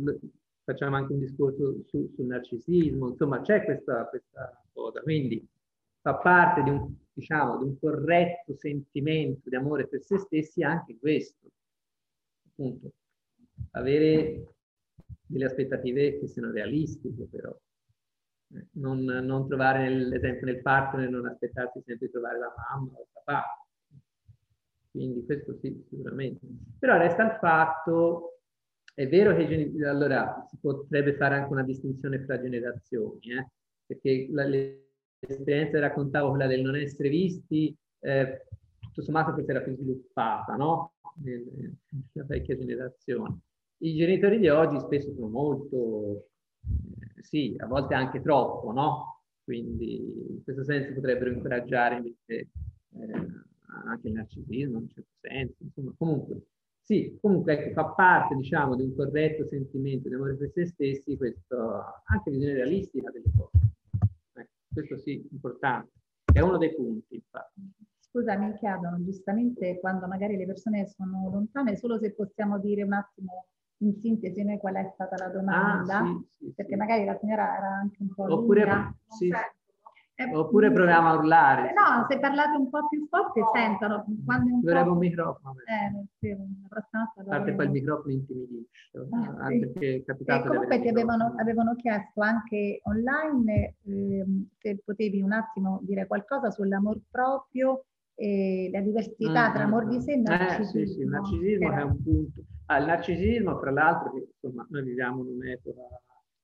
facciamo anche un discorso su, sul narcisismo, insomma c'è questa, questa, cosa, quindi fa parte di un, diciamo, di un corretto sentimento di amore per se stessi anche questo, appunto, avere delle aspettative che siano realistiche però, eh, non, non trovare nell'esempio nel partner, non aspettarsi sempre di trovare la mamma o il papà, quindi questo sì, sicuramente. Però resta il fatto è vero che allora si potrebbe fare anche una distinzione fra generazioni, eh? perché l'esperienza che raccontavo, quella del non essere visti, eh, tutto sommato forse era più sviluppata, no? Nella vecchia generazione. I genitori di oggi spesso sono molto, eh, sì, a volte anche troppo, no? Quindi in questo senso potrebbero incoraggiare invece eh, anche il narcisismo in un certo senso, insomma, comunque sì, comunque ecco, fa parte, diciamo, di un corretto sentimento di amore per se stessi, questo, anche visione realistica delle cose. Ecco, questo sì, importante. È uno dei punti, infatti. Scusa, mi chiedono giustamente quando magari le persone sono lontane, solo se possiamo dire un attimo in sintesi noi qual è stata la domanda, ah, sì, sì, perché sì. magari la signora era anche un po' Oppure, lunga. Sì, eh, Oppure proviamo a urlare. No, se parlate un po' più forte sentono. Quando un Dovremmo un microfono. Eh, sì, la prossima volta. A parte poi il microfono intimidisce. Ah, sì. perché è capitato e comunque ti avevano, avevano, chiesto anche online eh, se potevi un attimo dire qualcosa sull'amor proprio e la diversità mm, tra amor di sé e narcisismo. Eh, sì, sì, il narcisismo è un punto. Ah, il narcisismo, tra l'altro, insomma, noi viviamo in un'epoca,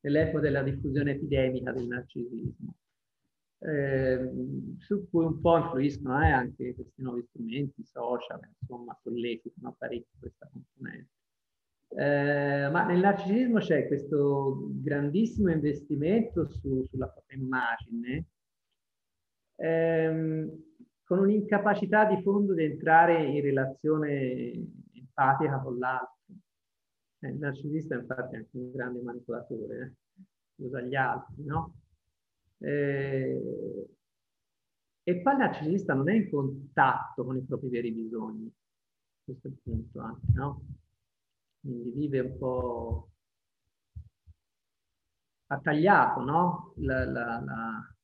nell'epoca della diffusione epidemica del narcisismo eh, su cui un po' influiscono eh, anche questi nuovi strumenti, social, insomma, sollecitano parecchio questa componente. Eh, ma nel narcisismo c'è questo grandissimo investimento su, sulla propria immagine, ehm, con un'incapacità di fondo di entrare in relazione empatica con l'altro. Eh, il narcisista infatti è anche un grande manipolatore, eh? usa gli altri, no? Eh, e poi il narcisista non è in contatto con i propri veri bisogni, questo è il punto anche, no? Quindi vive un po' attagliato, no? La, la, la,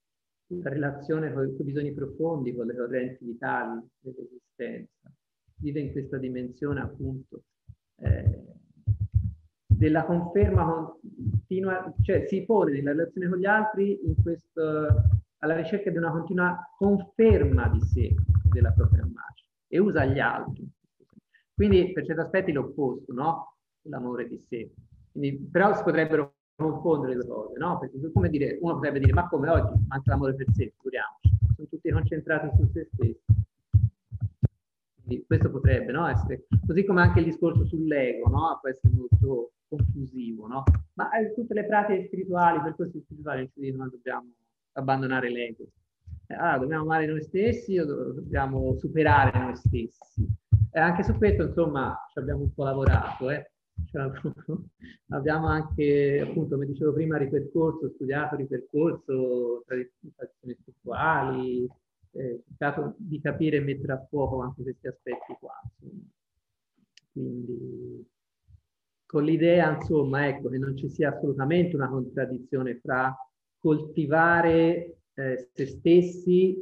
la relazione con, con, i bisogni profondi, con le correnti vitali dell'esistenza. Vive in questa dimensione appunto eh, della conferma continua, cioè si pone nella relazione con gli altri questo, alla ricerca di una continua conferma di sé, della propria immagine, e usa gli altri. Quindi per certi aspetti l'opposto, no? L'amore di sé. Quindi, però si potrebbero confondere le cose, no? Perché come dire, uno potrebbe dire, ma come oggi manca l'amore per sé, figuriamoci, sono tutti concentrati su se stessi. Questo potrebbe no? essere, così come anche il discorso sull'ego, no? può essere molto confusivo, no? Ma eh, tutte le pratiche spirituali, percorsi spirituali ci dicono dobbiamo abbandonare l'ego. Eh, allora, dobbiamo amare noi stessi o dobbiamo superare noi stessi? E anche su questo, insomma, ci abbiamo un po' lavorato, eh? abbiamo anche, appunto, come dicevo prima, ripercorso, studiato ripercorso tradizioni spirituali, eh, cercato di capire e mettere a fuoco anche questi aspetti qua. Quindi con l'idea, insomma, ecco, che non ci sia assolutamente una contraddizione fra coltivare eh, se stessi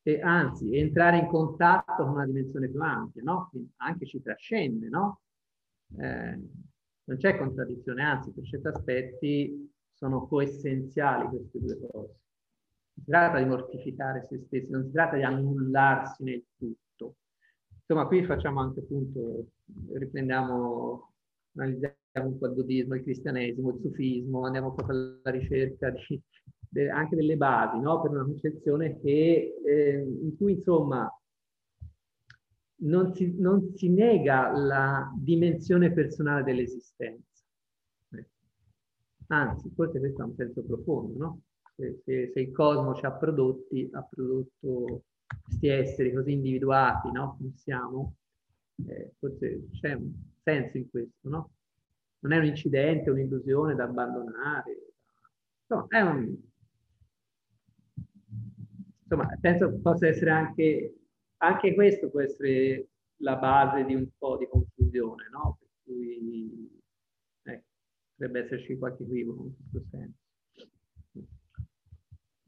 e anzi entrare in contatto con una dimensione più ampia, no? Che anche ci trascende, no? Eh, non c'è contraddizione, anzi, per certi aspetti sono coessenziali queste due cose. Si tratta di mortificare se stessi, non si tratta di annullarsi nel tutto. Insomma, qui facciamo anche appunto, riprendiamo analizziamo un po' il buddismo, il cristianesimo, il sufismo, andiamo proprio alla ricerca di, de, anche delle basi, no? per una concezione che, eh, in cui insomma non si, non si, nega la dimensione personale dell'esistenza. Anzi, forse questo ha un senso profondo, no? Se, se, se, il cosmo ci ha prodotti, ha prodotto questi esseri così individuati, no? Come siamo, eh, forse c'è un senso in questo, no? Non è un incidente, un'illusione da abbandonare. Insomma, è un... Insomma, penso possa essere anche, anche questo può essere la base di un po' di confusione, no? Per cui ecco, potrebbe esserci qualche equivoco in questo senso.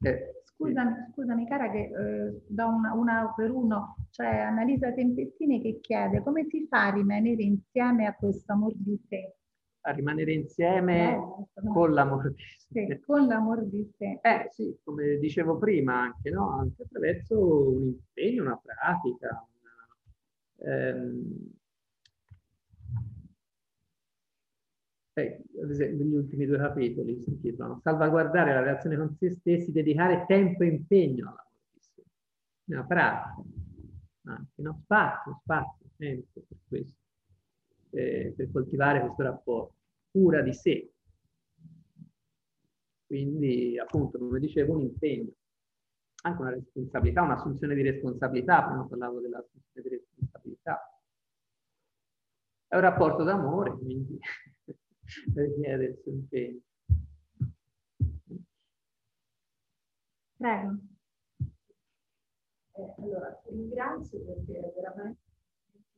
Eh, Scusami, scusami cara che eh, do una, una, per uno, c'è Annalisa Tempettini che chiede come si fa a rimanere insieme a questo amor di sé? A rimanere insieme no, no. con l'amor di sé. Sì, con l'amor di sé. Eh sì, come dicevo prima anche, no? Anche attraverso un impegno, una pratica, una, ehm, eh, negli ultimi due capitoli si intitolano salvaguardare la relazione con se stessi, dedicare tempo e impegno alla morte, una pratica, anche no? spazio, spazio, tempo per questo, eh, per coltivare questo rapporto, cura di sé. Quindi, appunto, come dicevo, un impegno, anche una responsabilità, un'assunzione di responsabilità, prima parlavo dell'assunzione di responsabilità. È un rapporto d'amore, quindi richiede il suo impegno. Prego. Eh, allora, ti ringrazio perché veramente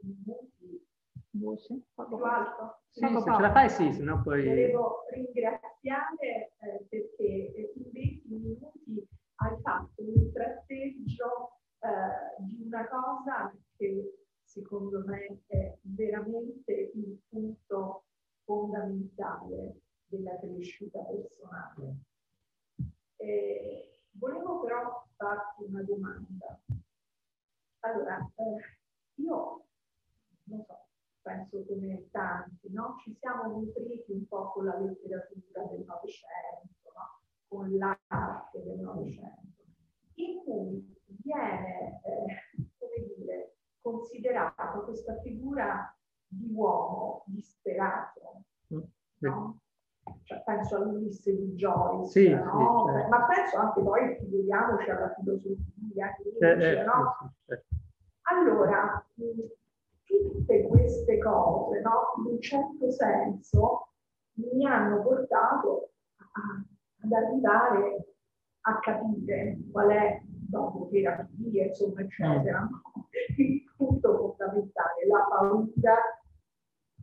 minuti voce più alto. Sì, se ce la fai sì, se no poi... Volevo ringraziare eh, perché in 20 minuti hai fatto un tratteggio eh, di una cosa che secondo me è veramente il punto fondamentale della crescita personale. Eh, volevo però farti una domanda. Allora, eh, io non so, penso come tanti, no? ci siamo nutriti un po' con la letteratura del Novecento, no? con l'arte del Novecento, in cui viene, eh, come dire, considerata questa figura di uomo disperato, mm, no? Cioè, penso all'Ulisse di Joyce, sì, no? sì, certo. ma penso anche poi, figuriamoci, alla filosofia, eh, no? certo. Allora, tutte queste cose, no, in un certo senso, mi hanno portato a- ad arrivare a capire qual è, dopo terapie, insomma, eccetera, no? il punto fondamentale, la paura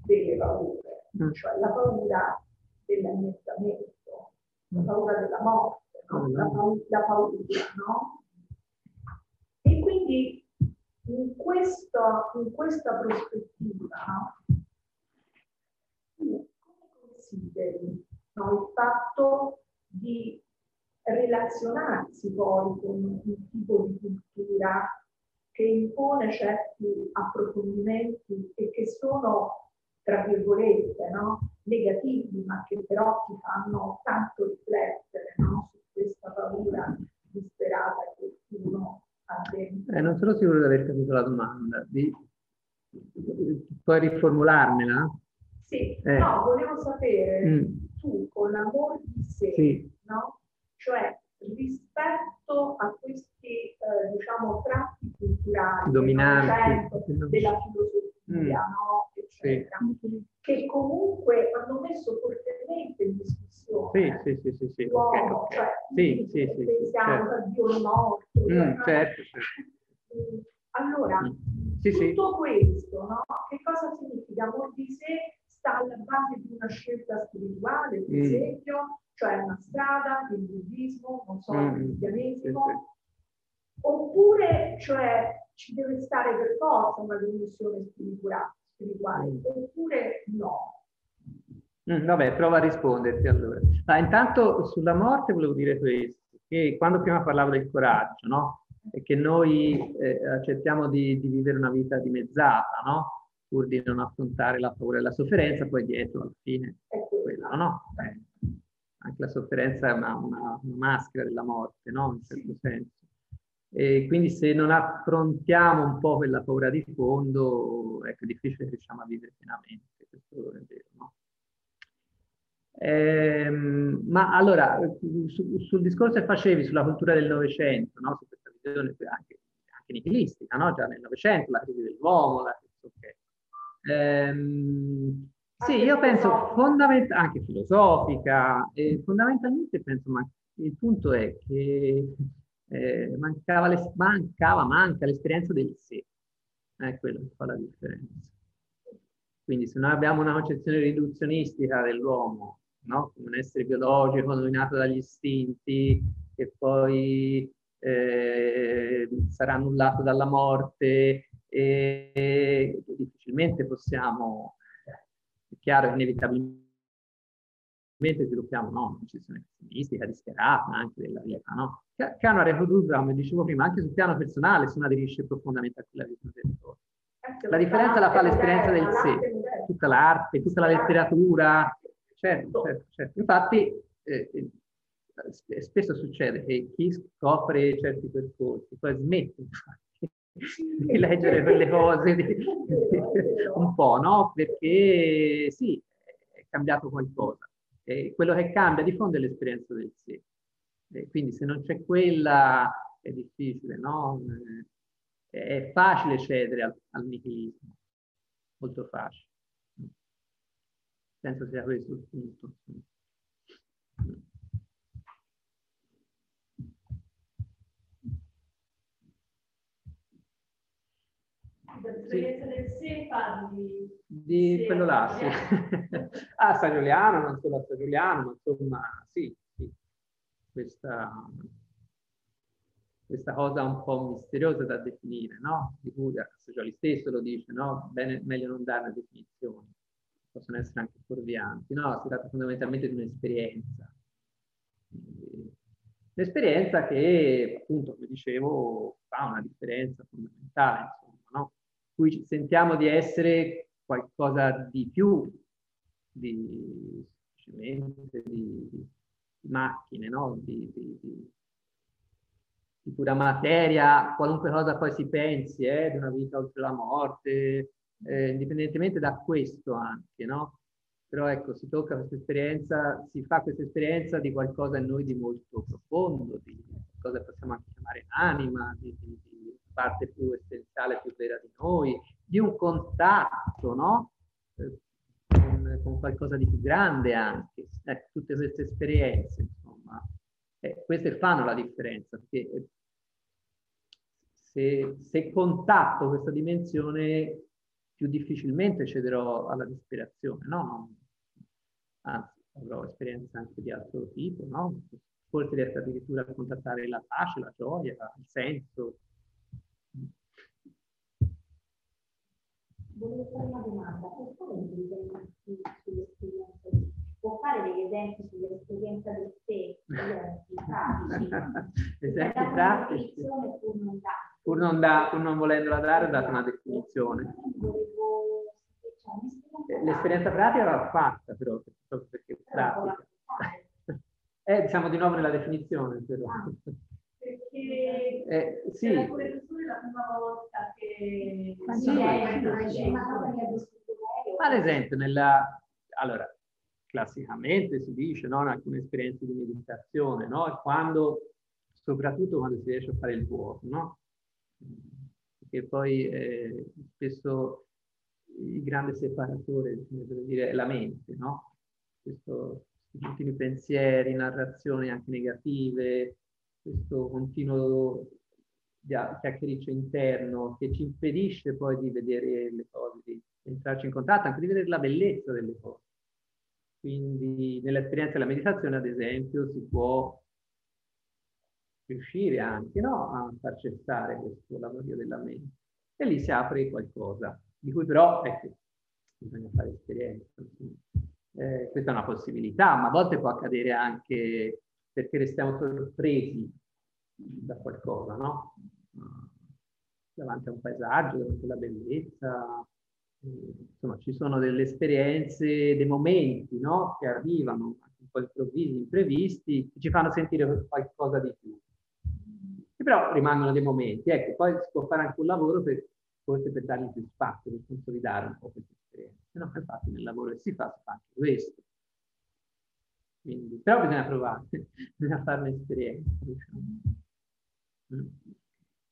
delle paure, Mm. cioè la paura dell'annientamento, la paura della morte, no? Mm. la, pau- la paura, no? E quindi in, questo, in questa prospettiva, no? come consideri no, il fatto di relazionarsi poi con un tipo di cultura che impone certi approfondimenti e che sono, tra virgolette, no, negativi, ma che però ti fanno tanto riflettere no, su questa paura disperata che uno ha dentro. Eh, non sono sicuro di aver capito la domanda. Di... Puoi riformularmela? Sì, Eh. no, volevo sapere Mm. tu con l'amor di sé, Sì. no? Cioè rispetto a questi, eh, diciamo, tratti culturali Dominanti. Novecento, della filosofia, Mm. no? Eccetera, che comunque hanno messo fortemente in discussione Sì, sì, sì, sì, sì. l'uomo, ok, ok. cioè Sì, sì, sì, sì, pensiamo certo. a Dio morto. Mm, certo, certo. Allora, Mm. Sì, sì. tutto questo, no? Che cosa significa? Amor di sé sta alla base di una scelta spirituale, per Mm. esempio, cioè una strada, il buddismo, non so, il Mm, cristianesimo, sì, sì. oppure cioè, ci deve stare per forza una dimensione spirituale, spirituale Mm. oppure no. Mm, vabbè, prova a risponderti allora. Ma intanto sulla morte volevo dire questo, che quando prima parlavo del coraggio, no? E che noi eh, accettiamo di, di vivere una vita dimezzata, no? Pur di non affrontare la paura e la sofferenza, poi dietro alla fine È quello. quello, no? Eh, anche la sofferenza è una, una- una maschera della morte, no? In certo senso. E quindi se non affrontiamo un po' quella paura di fondo, ecco, è difficile che riusciamo a vivere pienamente, questo è vero, no? Ehm, ma allora, su- sul discorso che facevi sulla cultura del Novecento, no? Su questa visione anche, anche nichilistica, no? Già nel Novecento, la crisi dell'uomo, la ok. Ehm, sì, io penso fondamentalmente, anche filosofica, e fondamentalmente penso, ma il punto è che eh, mancava, l'es- mancava, manca l'esperienza del sé, è quello che fa la differenza. Quindi se noi abbiamo una concezione riduzionistica dell'uomo, no? come un essere biologico dominato dagli istinti, che poi eh, sarà annullato dalla morte, e difficilmente possiamo, è chiaro che inevitabilmente sviluppiamo no, una concezione pessimistica, disperata anche della vita, no? Che, che hanno riprodotto, come dicevo prima, anche sul piano personale, se uno aderisce profondamente a quella visione del Anche La differenza la fa l'esperienza del sé, tutta l'arte, tutta la letteratura, certo, certo, certo. Infatti, eh, eh, spesso succede che chi scopre certi percorsi poi smette di leggere quelle cose di, un po', no? Perché sì, è cambiato qualcosa. E quello che cambia di fondo è l'esperienza del sé. E quindi se non c'è quella è difficile, no? È facile cedere al, al nichilismo, molto facile. Penso sia questo il punto. L'esperienza del sé parli di sì, quello là, sì. ah, San Giuliano, non solo a San Giuliano, ma insomma, sì, sì. Questa, questa cosa un po' misteriosa da definire, no? Di cui Gioli stesso lo dice, no? Bene, meglio non dare una definizione, possono essere anche fuorvianti, no? Si tratta fondamentalmente di un'esperienza. Un'esperienza che, appunto, come dicevo, fa una differenza fondamentale, insomma, no? Cui sentiamo di essere qualcosa di più di, di, di macchine, no? di, di pura materia, qualunque cosa poi si pensi, eh, di una vita oltre la morte, eh, indipendentemente da questo anche, no? Però ecco, si tocca questa esperienza, si fa questa esperienza di qualcosa in noi di molto profondo, di cosa possiamo anche chiamare anima, di, di, di parte più essenziale, più vera di noi, di un contatto, no? Eh, con, con, qualcosa di più grande anche. Ecco, tutte queste esperienze, insomma, eh, queste fanno la differenza, perché eh, se, se contatto questa dimensione, più difficilmente cederò alla disperazione, no? Anzi, avrò esperienze anche di altro tipo, no? Forse riesco addirittura a contattare la pace, la gioia, il senso. Volevo fare una domanda, può fare degli esempi sull'esperienza può fare degli esempi sull'esperienza del sé, pratici? esempi pratici? Pur non pur non, da, pur non volendola dare, ho dato una definizione. L'esperienza pratica l'ho fatta, però, proprio perché è pratica. Eh, siamo di nuovo nella definizione, però. Perché eh, sì. alcune persone la prima volta che sì, ad esempio nella allora classicamente si dice no, in alcune esperienze di meditazione no? quando soprattutto quando si riesce a fare il vuoto no? Perché poi eh, spesso il grande separatore, dire, è la mente, no? Questo, questi continui pensieri, narrazioni anche negative, questo continuo chiacchiericcio interno che ci impedisce poi di vedere le cose, di entrarci in contatto, anche di vedere la bellezza delle cose. Quindi nell'esperienza della meditazione, ad esempio, si può riuscire anche no, a far cessare questo lavorio della mente. E lì si apre qualcosa, di cui però ecco, bisogna fare esperienza. Eh, questa è una possibilità, ma a volte può accadere anche perché restiamo sorpresi da qualcosa, no? Davanti a un paesaggio, davanti alla bellezza. Eh, insomma, ci sono delle esperienze, dei momenti, no? Che arrivano, un po' improvvisi, imprevisti, che ci fanno sentire qualcosa di più però rimangono dei momenti. Ecco, poi si può fare anche un lavoro per, forse per dargli più spazio, per consolidare un po' questa esperienza. No, infatti nel lavoro che si fa si fa anche questo. Quindi, però bisogna provare, bisogna fare un'esperienza. Diciamo.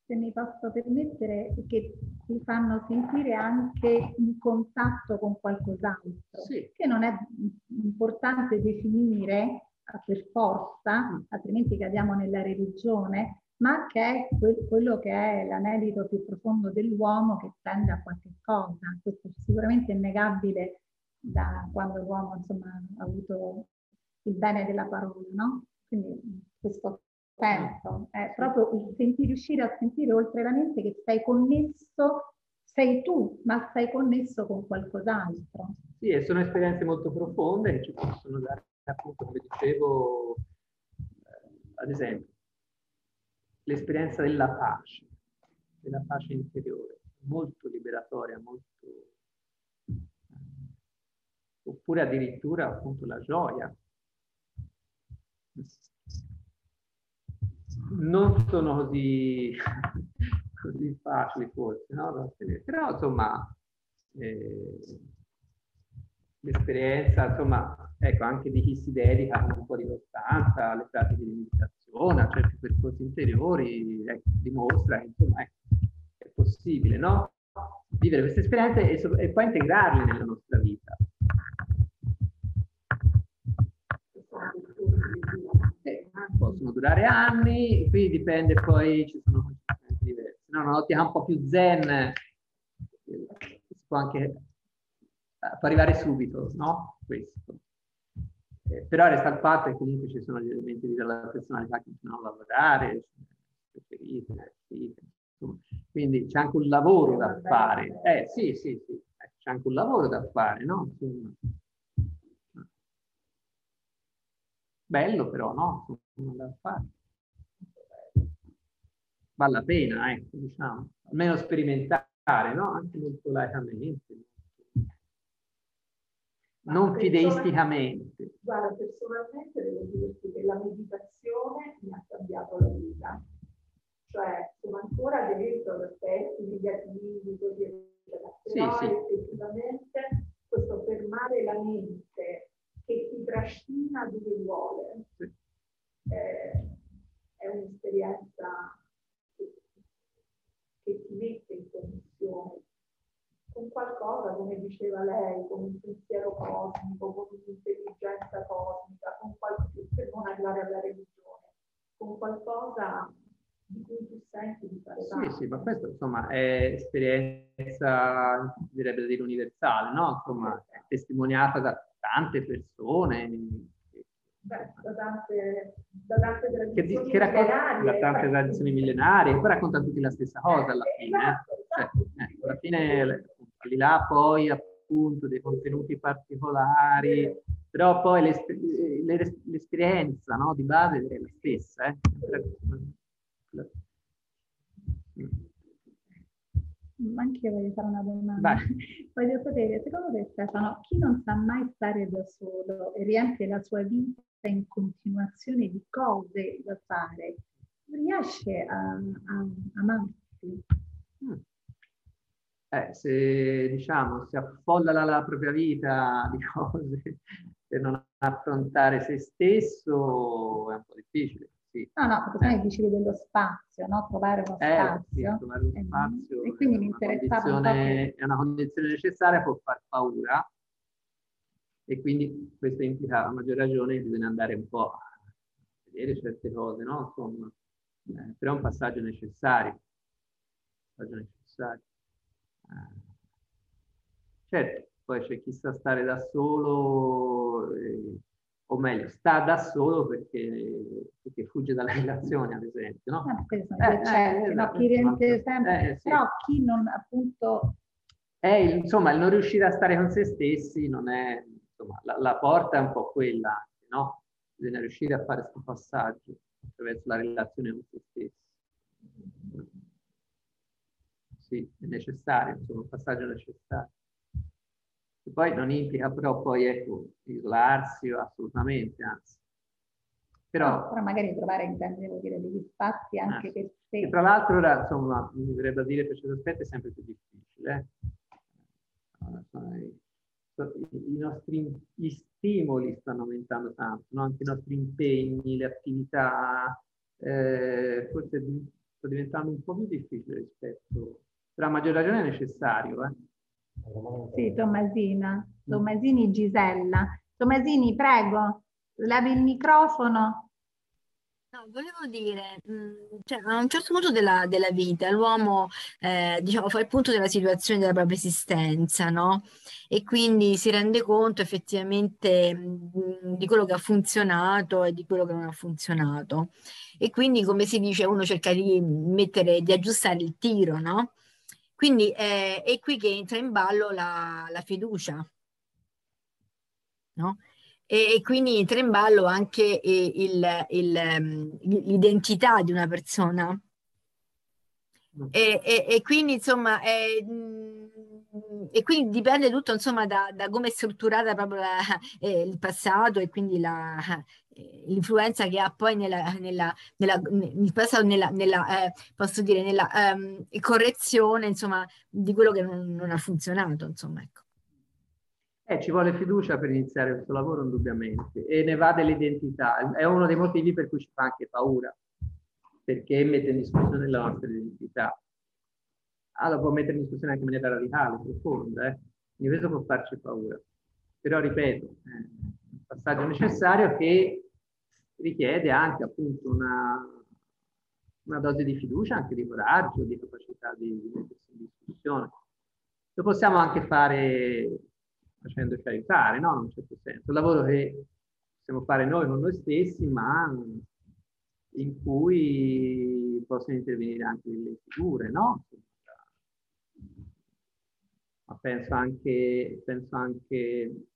Se mi posso permettere, che ti fanno sentire anche in contatto con qualcos'altro, sì. che non è importante definire per forza, mm. altrimenti cadiamo nella religione, ma che è que- quello che è l'anelito più profondo dell'uomo che tende a qualche cosa. Questo sicuramente è innegabile da quando l'uomo insomma, ha avuto il bene della parola, no? Quindi questo senso è proprio il sentire, riuscire a sentire oltre la mente che sei connesso, sei tu, ma sei connesso con qualcos'altro. Sì, e sono esperienze molto profonde che ci possono dare, appunto, come dicevo, eh, ad esempio, l'esperienza della pace, della pace interiore, molto liberatoria, molto... oppure addirittura appunto la gioia. Non sono così, così facili forse, no? Però insomma eh, l'esperienza, insomma, ecco, anche di chi si dedica a un po' di costanza, alle pratiche di meditazione, a certi percorsi interiori, ecco, dimostra che insomma è, è possibile, no? Vivere queste esperienze e, e poi integrarle nella nostra vita. possono durare anni, qui dipende poi, ci sono diverse. No, un'ottica un po' più zen, si può anche eh, può arrivare subito, no? Questo. Eh, però resta il fatto che comunque ci sono gli elementi della personalità che continuano a lavorare, preferite, preferite quindi c'è anche un lavoro da fare. Eh sì, sì, sì, c'è anche un lavoro da fare, no? Bello però, no? Da fare. Vale la pena, ecco, diciamo, almeno sperimentare, no? Anche molto laicamente. Non fideisticamente. Guarda, personalmente devo dirti che la meditazione mi ha cambiato la vita. Cioè, sono ancora dentro aspetti negativi, così, però sì, sì. effettivamente questo fermare la mente che ti trascina dove vuole. Sì. Eh, è un'esperienza che, che, ti mette in connessione con qualcosa, come diceva lei, con un pensiero cosmico, con un'intelligenza cosmica, con qualcosa, per non arrivare alla religione, con qualcosa di cui tu senti di fare parte. Sì, sì, ma questo insomma è esperienza, direbbe dire universale, no? Insomma, è testimoniata da tante persone. Beh, da tante, da tante tradizioni che, che millenarie. Da tante tradizioni millenarie, poi raccontano tutti la stessa cosa alla fine. Eh. Esatto, esatto. Cioè, eh, alla fine, al di là poi appunto dei contenuti particolari, però poi l'esperienza no, di base è la stessa. Eh. anche io voglio fare una domanda. Vai. Voglio sapere, secondo te Stefano, chi non sa mai stare da solo e riempie la sua vita in continuazione di cose da fare, riesce a, a amarsi? Eh, se diciamo si affolla la, la propria vita di cose per non affrontare se stesso è un po' difficile sì. No, no, perché eh. dicevi dello spazio, no? trovare uno eh, spazio. Sì, trovare uno spazio. E quindi mi interessava un È una condizione necessaria, può far paura e quindi questo implica a maggior ragione che bisogna andare un po' a vedere certe cose, no? Insomma, eh, però è un passaggio necessario. Un passaggio necessario. Certo, poi c'è chi sa stare da solo. Eh, o meglio, sta da solo perché, perché fugge dalle relazioni, ad esempio. No? Ah, eh, eh, eh, no, chi riempie sempre, eh, sì. però chi non appunto... Eh, insomma, il non riuscire a stare con se stessi non è, insomma, la, la porta è un po' quella, no? Bisogna riuscire a fare questo passaggio attraverso la relazione con se stessi. Sì, è necessario, insomma, un passaggio necessario che poi non implica però poi ecco, isolarsi assolutamente, anzi. Però, però magari trovare, intendevo dire, degli spazi anche eh, per sé. E tra l'altro ora, insomma, mi verrebbe a dire per certi aspetti è sempre più difficile. Eh? I nostri gli stimoli stanno aumentando tanto, no? anche i nostri impegni, le attività, eh, forse sta diventando un po' più difficile rispetto, però a maggior ragione è necessario. Eh? Sì, Tommasina. Tommasini Gisella. Tommasini, prego, levi il microfono. No, volevo dire, cioè, a un certo punto della, della vita l'uomo eh, diciamo, fa il punto della situazione della propria esistenza, no? E quindi si rende conto effettivamente mh, di quello che ha funzionato e di quello che non ha funzionato. E quindi, come si dice, uno cerca di mettere, di aggiustare il tiro, no? Quindi eh, è qui che entra in ballo la, la fiducia, no? E, e, quindi entra in ballo anche eh, il, il, ehm, l'identità di una persona. Mm. E, e, e, quindi insomma è, e quindi dipende tutto insomma da, da come è strutturata proprio la, eh, il passato e quindi la, eh, l'influenza che ha poi nella, nella, nella, nel passato, nella, nella eh, posso dire, nella um, correzione insomma di quello che non, non ha funzionato insomma ecco. Eh, ci vuole fiducia per iniziare questo lavoro indubbiamente e ne va dell'identità, è uno dei motivi per cui ci fa anche paura, perché mette in discussione la nostra identità allora può mettere in discussione anche in maniera radicale, profonda, eh? quindi questo può farci paura. Però ripeto, è un passaggio necessario che richiede anche appunto una, una dose di fiducia, anche di coraggio, di capacità di, di mettersi in discussione. Lo possiamo anche fare facendoci aiutare, no? In un certo senso. Un lavoro che possiamo fare noi con noi stessi, ma in cui possono intervenire anche delle figure, no? Penso anche, penso anche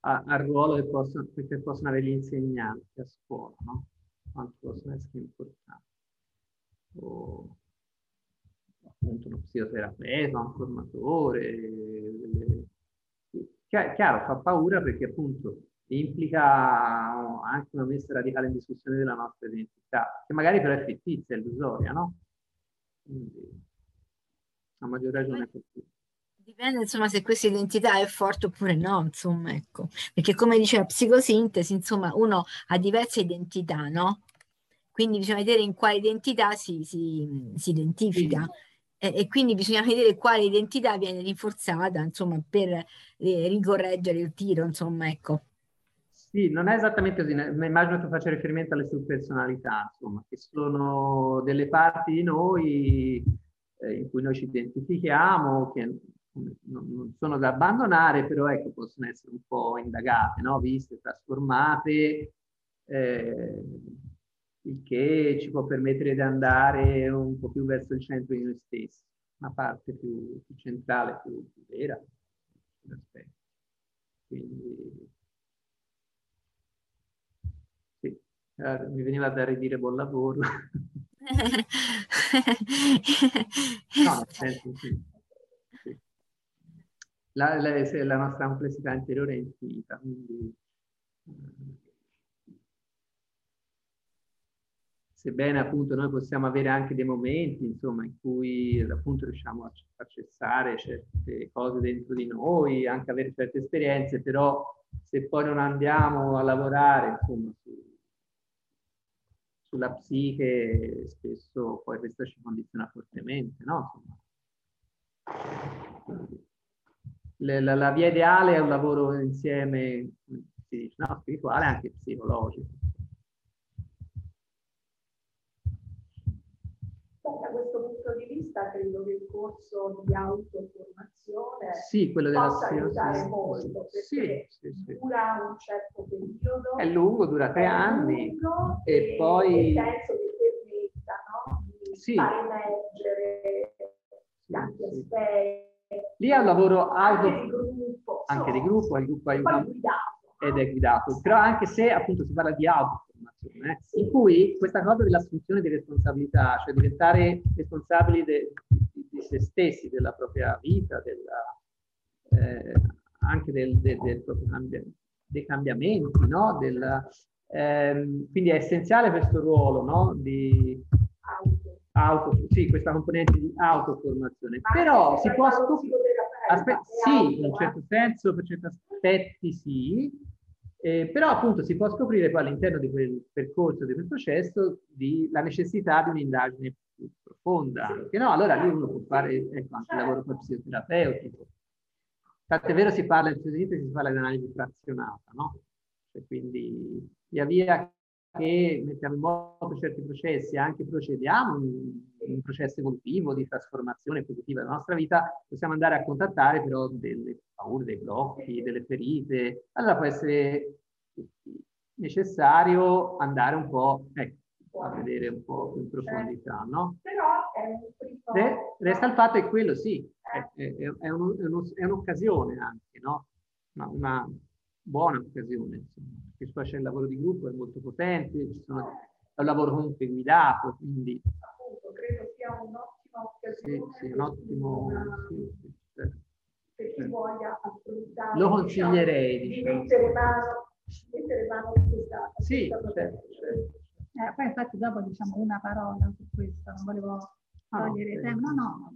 a, al ruolo che possono, che possono avere gli insegnanti a scuola, no? quanto possono essere importanti. O appunto uno psicoterapeuta, un formatore. Delle... Chiaro, fa paura perché appunto implica anche una messa radicale in discussione della nostra identità, che magari però è fittizia, è illusoria, no? Quindi, a maggior ragione così. Dipende insomma se questa identità è forte oppure no, insomma, ecco. Perché come diceva psicosintesi, insomma, uno ha diverse identità, no? Quindi bisogna vedere in quale identità si, si, si identifica. E, e, quindi bisogna vedere quale identità viene rinforzata, insomma, per eh, ricorreggere il tiro, insomma, ecco. Sì, non è esattamente così, mi immagino che faccia riferimento alle subpersonalità, insomma, che sono delle parti di noi eh, in cui noi ci identifichiamo, che non sono da abbandonare, però ecco, possono essere un po' indagate, no? viste, trasformate, eh, il che ci può permettere di andare un po' più verso il centro di noi stessi, una parte più, più centrale, più, più vera. Quindi, sì, mi veniva da ridire buon lavoro. no, nel senso, sì la, la, la nostra complessità interiore è infinita. Quindi, sebbene appunto noi possiamo avere anche dei momenti insomma, in cui appunto riusciamo a, a cessare certe cose dentro di noi, anche avere certe esperienze, però se poi non andiamo a lavorare insomma, su, sulla psiche, spesso poi questo ci condiziona fortemente, no? Insomma, la, la, via ideale è un lavoro insieme, si dice, no, spirituale e anche psicologico. Da questo punto di vista credo che il corso di autoformazione sì, quello della possa aiutare molto perché sì, sì, sì. dura un certo periodo. È lungo, dura tre anni e, e, poi... penso che permetta no? di sì. far emergere tanti aspetti Lì è un lavoro auto, anche di gruppo, anche di gruppo, il gruppo aiuta ed è guidato, però anche se appunto si parla di autoformazione, eh, in cui questa cosa dell'assunzione di responsabilità, cioè diventare responsabili de, di, di, se stessi, della propria vita, della, eh, anche del, del, del proprio dei cambiamenti, no? Del, ehm, quindi è essenziale questo ruolo no? di auto, sì, questa componente di autoformazione, Ma però si può scoprire, sì, in un certo senso, per certi aspetti sì, eh, però appunto si può scoprire poi all'interno di quel percorso, di quel processo, di, la necessità di un'indagine più profonda, perché no, allora lì uno può fare ecco, anche lavoro poi psicoterapeutico. Tant'è vero si parla si parla di analisi frazionata, no? Cioè, quindi via via che mettiamo in moto certi processi, anche procediamo in, un processo evolutivo di trasformazione positiva della nostra vita, possiamo andare a contattare però delle paure, dei blocchi, delle ferite. Allora può essere necessario andare un po' ecco, a vedere un po' in profondità, no? Però un. Resta il fatto che quello sì, è, è, è, uno, è un'occasione anche, no? Una, una buona occasione, insomma che c'è il lavoro di gruppo, è molto potente, sono, è un lavoro comunque guidato, quindi... Appunto, credo sia un'ottima occasione. Sì, sì, un ottimo... Sì, sì, chi voglia affrontare. Lo consiglierei, diciamo. Di mettere mano, mettere mano a questa, Sì, questa certo, certo. Eh, poi infatti dopo diciamo una parola su questo, non volevo Ah, togliere ok. tempo, no, no,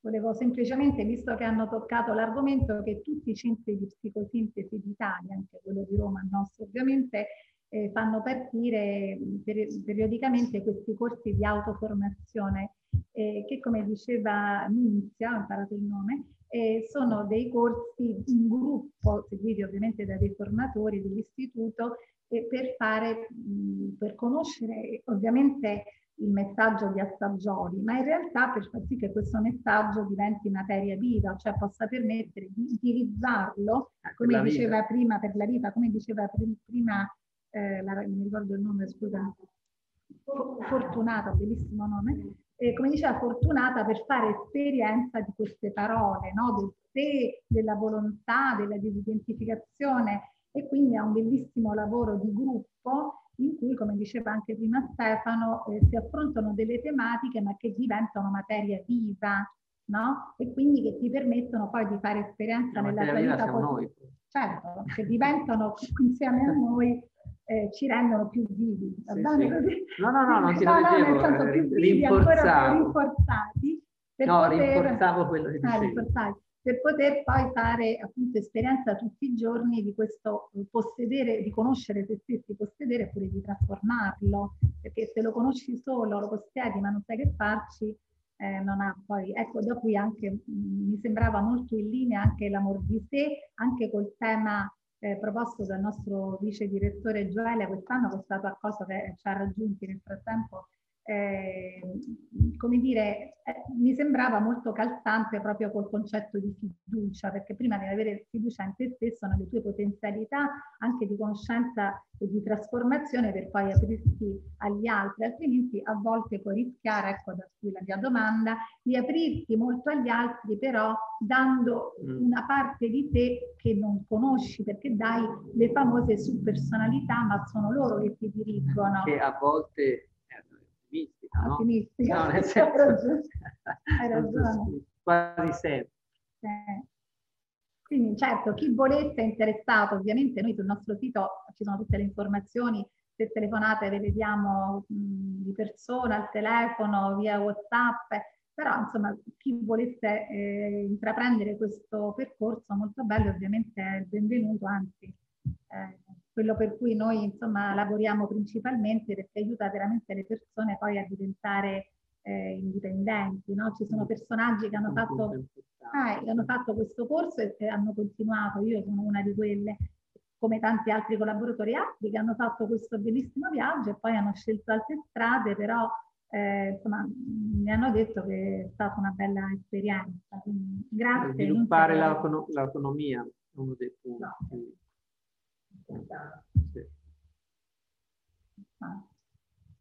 volevo semplicemente, visto che hanno toccato l'argomento, che tutti i centri di psicosintesi d'Italia, anche quello di Roma, il nostro ovviamente, eh, fanno partire mh, peri- periodicamente questi corsi di autoformazione eh, che come diceva Nunzia, ho imparato il nome, eh, sono dei corsi in gruppo, seguiti ovviamente da dei formatori dell'istituto, eh, per fare, mh, per conoscere ovviamente il messaggio di Assaggioli, ma in realtà per far sì che questo messaggio diventi materia viva, cioè possa permettere di utilizzarlo, Eh, come la vita. diceva prima per la vita, come diceva pr- prima, eh, la, mi ricordo il nome, scusa, Fortunata, bellissimo nome, eh, come diceva Fortunata, per fare esperienza di queste parole, no? del sé, della volontà, della disidentificazione e quindi ha un bellissimo lavoro di gruppo in cui, come diceva anche prima Stefano, eh, si affrontano delle tematiche ma che diventano materia viva, no? E quindi che ti permettono poi di fare esperienza La nella tua vita noi. Certo, che diventano insieme a noi, eh, ci rendono più vivi, va Sì, bene sì. No, no, no, non ti no, lo no, nel senso eh, più vivi, ancora più rinforzati. per No, poter- rinforzavo quello che Ah, dicevi. rinforzati, per poter poi fare appunto esperienza tutti i giorni di questo eh, possedere, di conoscere se stessi, possedere e pure di trasformarlo, perché se lo conosci solo, lo possiedi ma non sai che farci, eh, non ha poi, ecco da qui anche mh, mi sembrava molto in linea anche l'amor di sé, anche col tema eh, proposto dal nostro vice direttore Gioele quest'anno, che è stato accolto, che ci ha raggiunti nel frattempo, eh, come dire, eh, mi sembrava molto calzante proprio col concetto di fiducia, perché prima devi avere fiducia in te stesso, nelle tue potenzialità, anche di conoscenza e di trasformazione per poi aprirti agli altri, altrimenti a volte puoi rischiare, ecco da qui la mia domanda, di aprirti molto agli altri, però dando Mm. una parte di te che non conosci, perché dai le famose subpersonalità, ma sono loro che ti dirigono. Che a volte è ottimistica, no? Ottimistica. No, nel senso... Hai ragione. Quasi sempre. Eh, Quindi certo, chi volesse è interessato, ovviamente noi sul nostro sito ci sono tutte le informazioni, se telefonate ve le diamo mh, di persona, al telefono, via Whatsapp, però insomma chi volesse eh, intraprendere questo percorso molto bello ovviamente è benvenuto, anzi eh, quello per cui noi insomma lavoriamo principalmente perché aiuta veramente le persone poi a diventare eh, indipendenti, no? Ci sono personaggi che hanno fatto. Ah, hanno fatto questo corso e, hanno continuato, io sono una di quelle, come tanti altri collaboratori altri che hanno fatto questo bellissimo viaggio e poi hanno scelto altre strade, però eh, insomma mi hanno detto che è stata una bella esperienza. Quindi, grazie. Sviluppare Nunzia, l'autono- l'autonomia uno dei punti. Sì.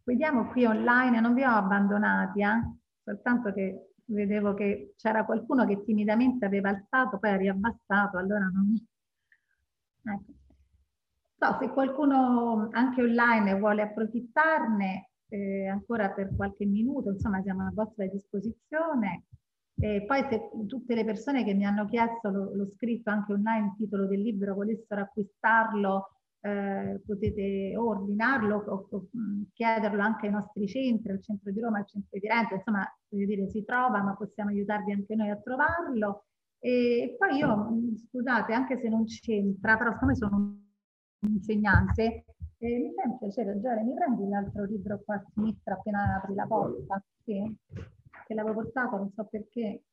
Vediamo qui online, non vi ho abbandonati, eh? soltanto che vedevo che c'era qualcuno che timidamente aveva alzato, poi ha riabbassato, allora non... Ecco. So, se qualcuno anche online vuole approfittarne eh, ancora per qualche minuto, insomma siamo a vostra disposizione. E poi se tutte le persone che mi hanno chiesto, l'ho scritto anche online, il titolo del libro, volessero acquistarlo, eh, potete ordinarlo o, o, mh, chiederlo anche ai nostri centri, al centro di Roma, al centro di Renzo, insomma, voglio dire, si trova, ma possiamo aiutarvi anche noi a trovarlo. E poi io, mh, scusate, anche se non c'entra, però siccome sono un insegnante, eh, mi fa un piacere, Giore, mi prendi l'altro libro qua a sinistra appena apri la porta? Sì, che l'avevo portato, non so perché.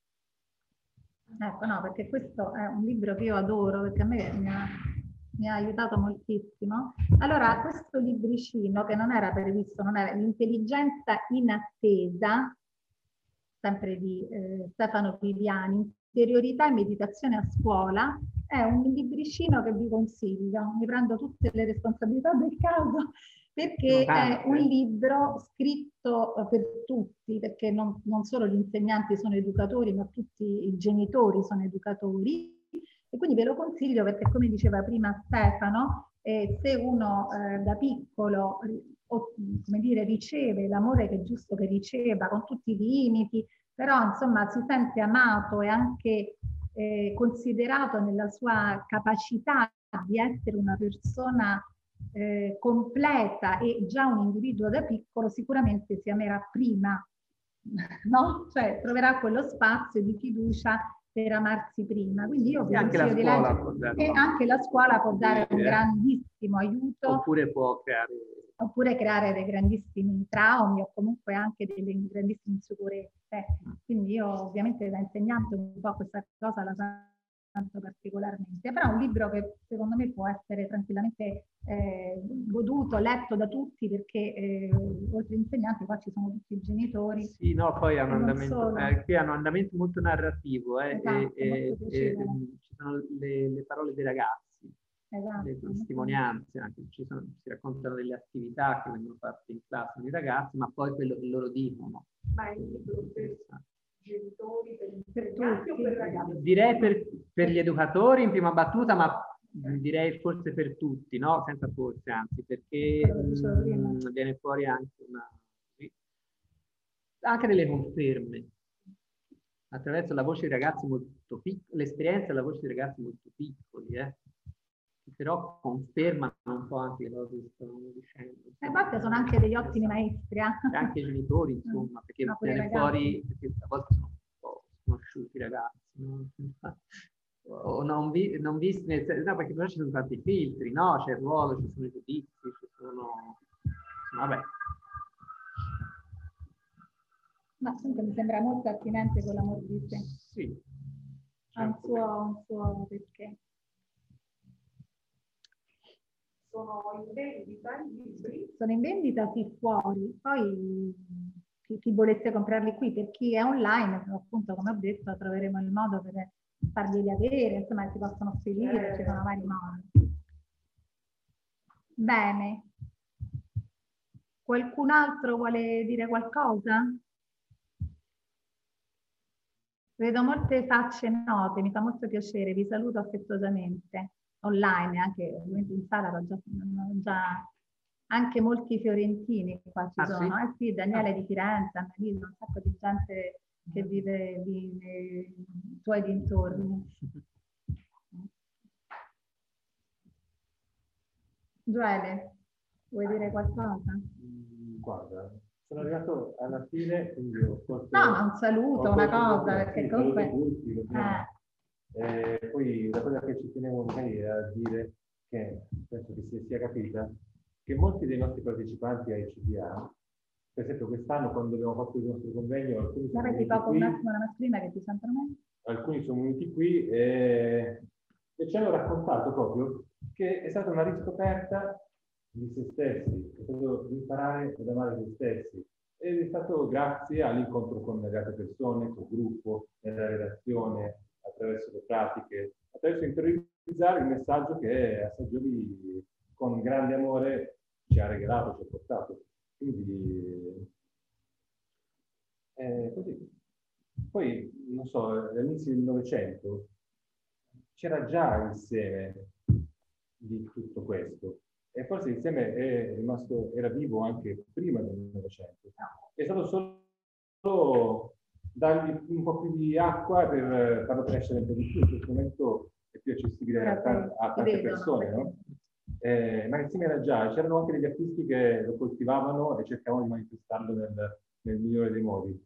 Ecco, no, perché questo è un libro che io adoro, perché a me mi ha, mi ha aiutato moltissimo. Allora, questo libricino che non era previsto, non era l'intelligenza in attesa, sempre di eh, Stefano Viviani, interiorità e meditazione a scuola, è un libricino che vi consiglio. Mi prendo tutte le responsabilità del caso perché è un libro scritto eh, per tutti, perché non, non solo gli insegnanti sono educatori, ma tutti i genitori sono educatori. E quindi ve lo consiglio perché, come diceva prima Stefano, eh, se uno eh, da piccolo o, come dire, riceve l'amore che è giusto che riceva, con tutti i limiti, però insomma si sente amato e anche eh, considerato nella sua capacità di essere una persona eh, completa e già un individuo da piccolo, sicuramente si amerà prima, no? Cioè troverà quello spazio di fiducia per amarsi prima. Quindi io E anche la scuola e anche la scuola può dare un eh. grandissimo aiuto Oppure può creare... oppure creare dei grandissimi traumi o comunque anche delle grandissime insicurezze. Quindi io ovviamente da insegnante un po' questa cosa la sento particolarmente, però è un libro che secondo me può essere tranquillamente eh, goduto, letto da tutti perché eh, oltre agli insegnanti qua ci sono tutti i genitori. Sì, no, poi ha un non andamento, eh, qui ha un andamento molto narrativo, eh, Esatto, e, e- e, mm, ci sono le, le parole dei ragazzi, Esatto. le testimonianze, anche ci sono- si raccontano delle attività che vengono fatte in classe con i ragazzi, ma poi quello che loro dicono. Ma è un libro per genitori, per Per insegnanti o tutti. per ragazzi? Direi per, per gli educatori in prima battuta, ma direi forse per tutti, no? Senza forse, anzi, perché prima. mm, viene fuori anche una... anche delle conferme attraverso la voce di ragazzi molto piccoli, l'esperienza e la voce di ragazzi molto piccoli, eh, però confermano un po' anche le cose che stavamo dicendo. E a volte sono anche degli ottimi maestri. eh. E anche i genitori, insomma, perché Ma pure i viene fuori, perché a volte sono un po' sconosciuti i ragazzi, no? o non, vi- non visti, nel senso- no, perché però ci sono tanti filtri, no? C'è il ruolo, ci sono i giudizi, ci sono... Vabbè, Ma comunque mi sembra molto attinente con l'amor di sé. sì. Ha un suo, un suo perché. Sono in vendita i libri? Sono in vendita sì fuori, poi chi, chi volesse comprarli qui, per chi è online, appunto come ho detto, troveremo il modo per farglieli avere, insomma si possono spedire, ci sono vari modi. Bene. Qualcun altro vuole dire qualcosa? Vedo molte facce note, mi fa molto piacere, vi saluto affettuosamente, online, anche ovviamente in sala, già, già anche molti fiorentini qua ci Ah, sì? sono, eh sì, Daniele di Firenze, Annalisa, un sacco di gente che vive lì nei tuoi dintorni. Gioele, vuoi dire qualcosa? Mm, Guarda, sono arrivato alla fine, quindi ho colto... No, un saluto, una cosa, perché sì, comunque... tutti. Eh, Eh, poi la cosa che ci tenevo magari a dire, che penso che si sia capita, che molti dei nostri partecipanti ai CDA, per esempio quest'anno quando abbiamo fatto il nostro convegno, alcuni sono venuti un qui, attimo la mascherina che ti sentono alcuni sono venuti qui e, e ci hanno raccontato proprio che è stata una riscoperta di se stessi, è stato imparare ad amare se stessi. Ed è stato grazie all'incontro con le altre persone, col gruppo, nella relazione, attraverso le pratiche, attraverso interiorizzare il messaggio che Assagioli con grande amore ci ha regalato, ci ha portato. Quindi è così. Poi, non so, all'inizio del Novecento c'era già il seme di tutto questo. E forse il seme è rimasto, era vivo anche prima del Novecento. È stato solo dargli un po' più di acqua per farlo crescere un po' di più. In questo momento è più accessibile a, tan- a tante persone, no? Eh, ma il seme era già, c'erano anche degli artisti che lo coltivavano e cercavano di manifestarlo nel, nel migliore dei modi.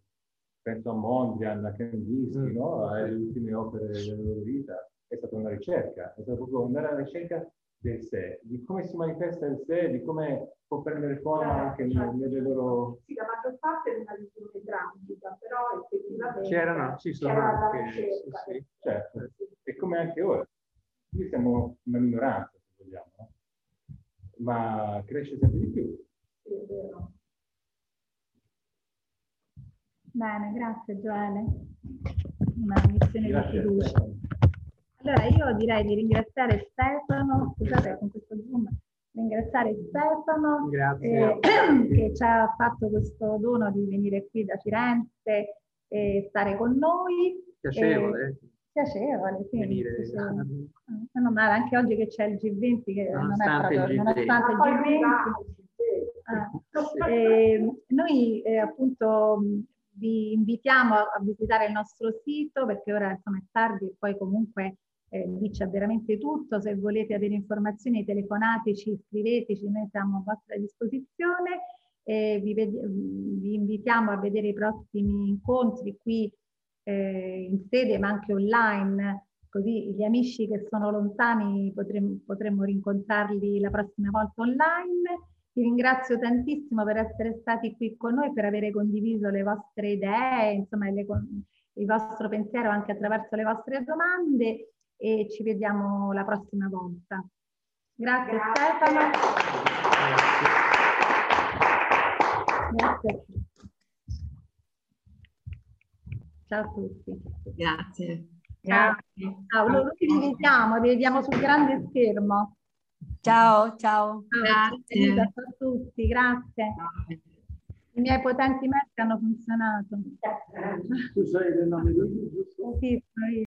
Penso a Mondrian, a Kandinsky, Mm. no? alle ultime opere della loro vita. È stata una ricerca, è stato proprio andare alla ricerca del sé, di come si manifesta il sé, di come può prendere forma anche nelle, nelle loro... Sì, la maggior parte è una visione tragica, però effettivamente C'erano, ci sono anche... ricerca. sì, sì. Certo, e come anche ora. Noi siamo una minoranza, se vogliamo, no? ma cresce sempre di più. Sì, è vero. Bene, grazie Gioele. Una missione di Grazie. fiducia. Allora io direi di ringraziare Stefano, scusate con questo zoom, ringraziare Stefano Grazie. eh, che ci ha fatto questo dono di venire qui da Firenze e stare con noi. Piacevole. eh, Piacevole, sì. venire. piacevole. Eh, Non male, anche oggi che c'è il G20 che non è proprio, G20. nonostante il Ma poi G20. privati, sì. Ah, eh, noi eh, appunto vi invitiamo a, a, visitare il nostro sito perché ora insomma è tardi e poi comunque eh, lì c'è veramente tutto. Se volete avere informazioni telefonateci, scriveteci, noi siamo a vostra disposizione. Eh, vi, vi, invitiamo a vedere i prossimi incontri qui eh, in sede ma anche online, così gli amici che sono lontani potremmo, potremmo rincontrarli la prossima volta online. Vi ringrazio tantissimo per essere stati qui con noi, per avere condiviso le vostre idee, insomma le, il vostro pensiero anche attraverso le vostre domande e ci vediamo la prossima volta. Grazie, Grazie. Stefano. Grazie. Ciao a tutti. Grazie. Grazie. Ciao, noi ci vediamo, vi vediamo sul grande schermo. Ciao, ciao. Grazie. Ciao a tutti, grazie. I miei potenti messi hanno funzionato. Tu sei del nome di? Sì, sono io.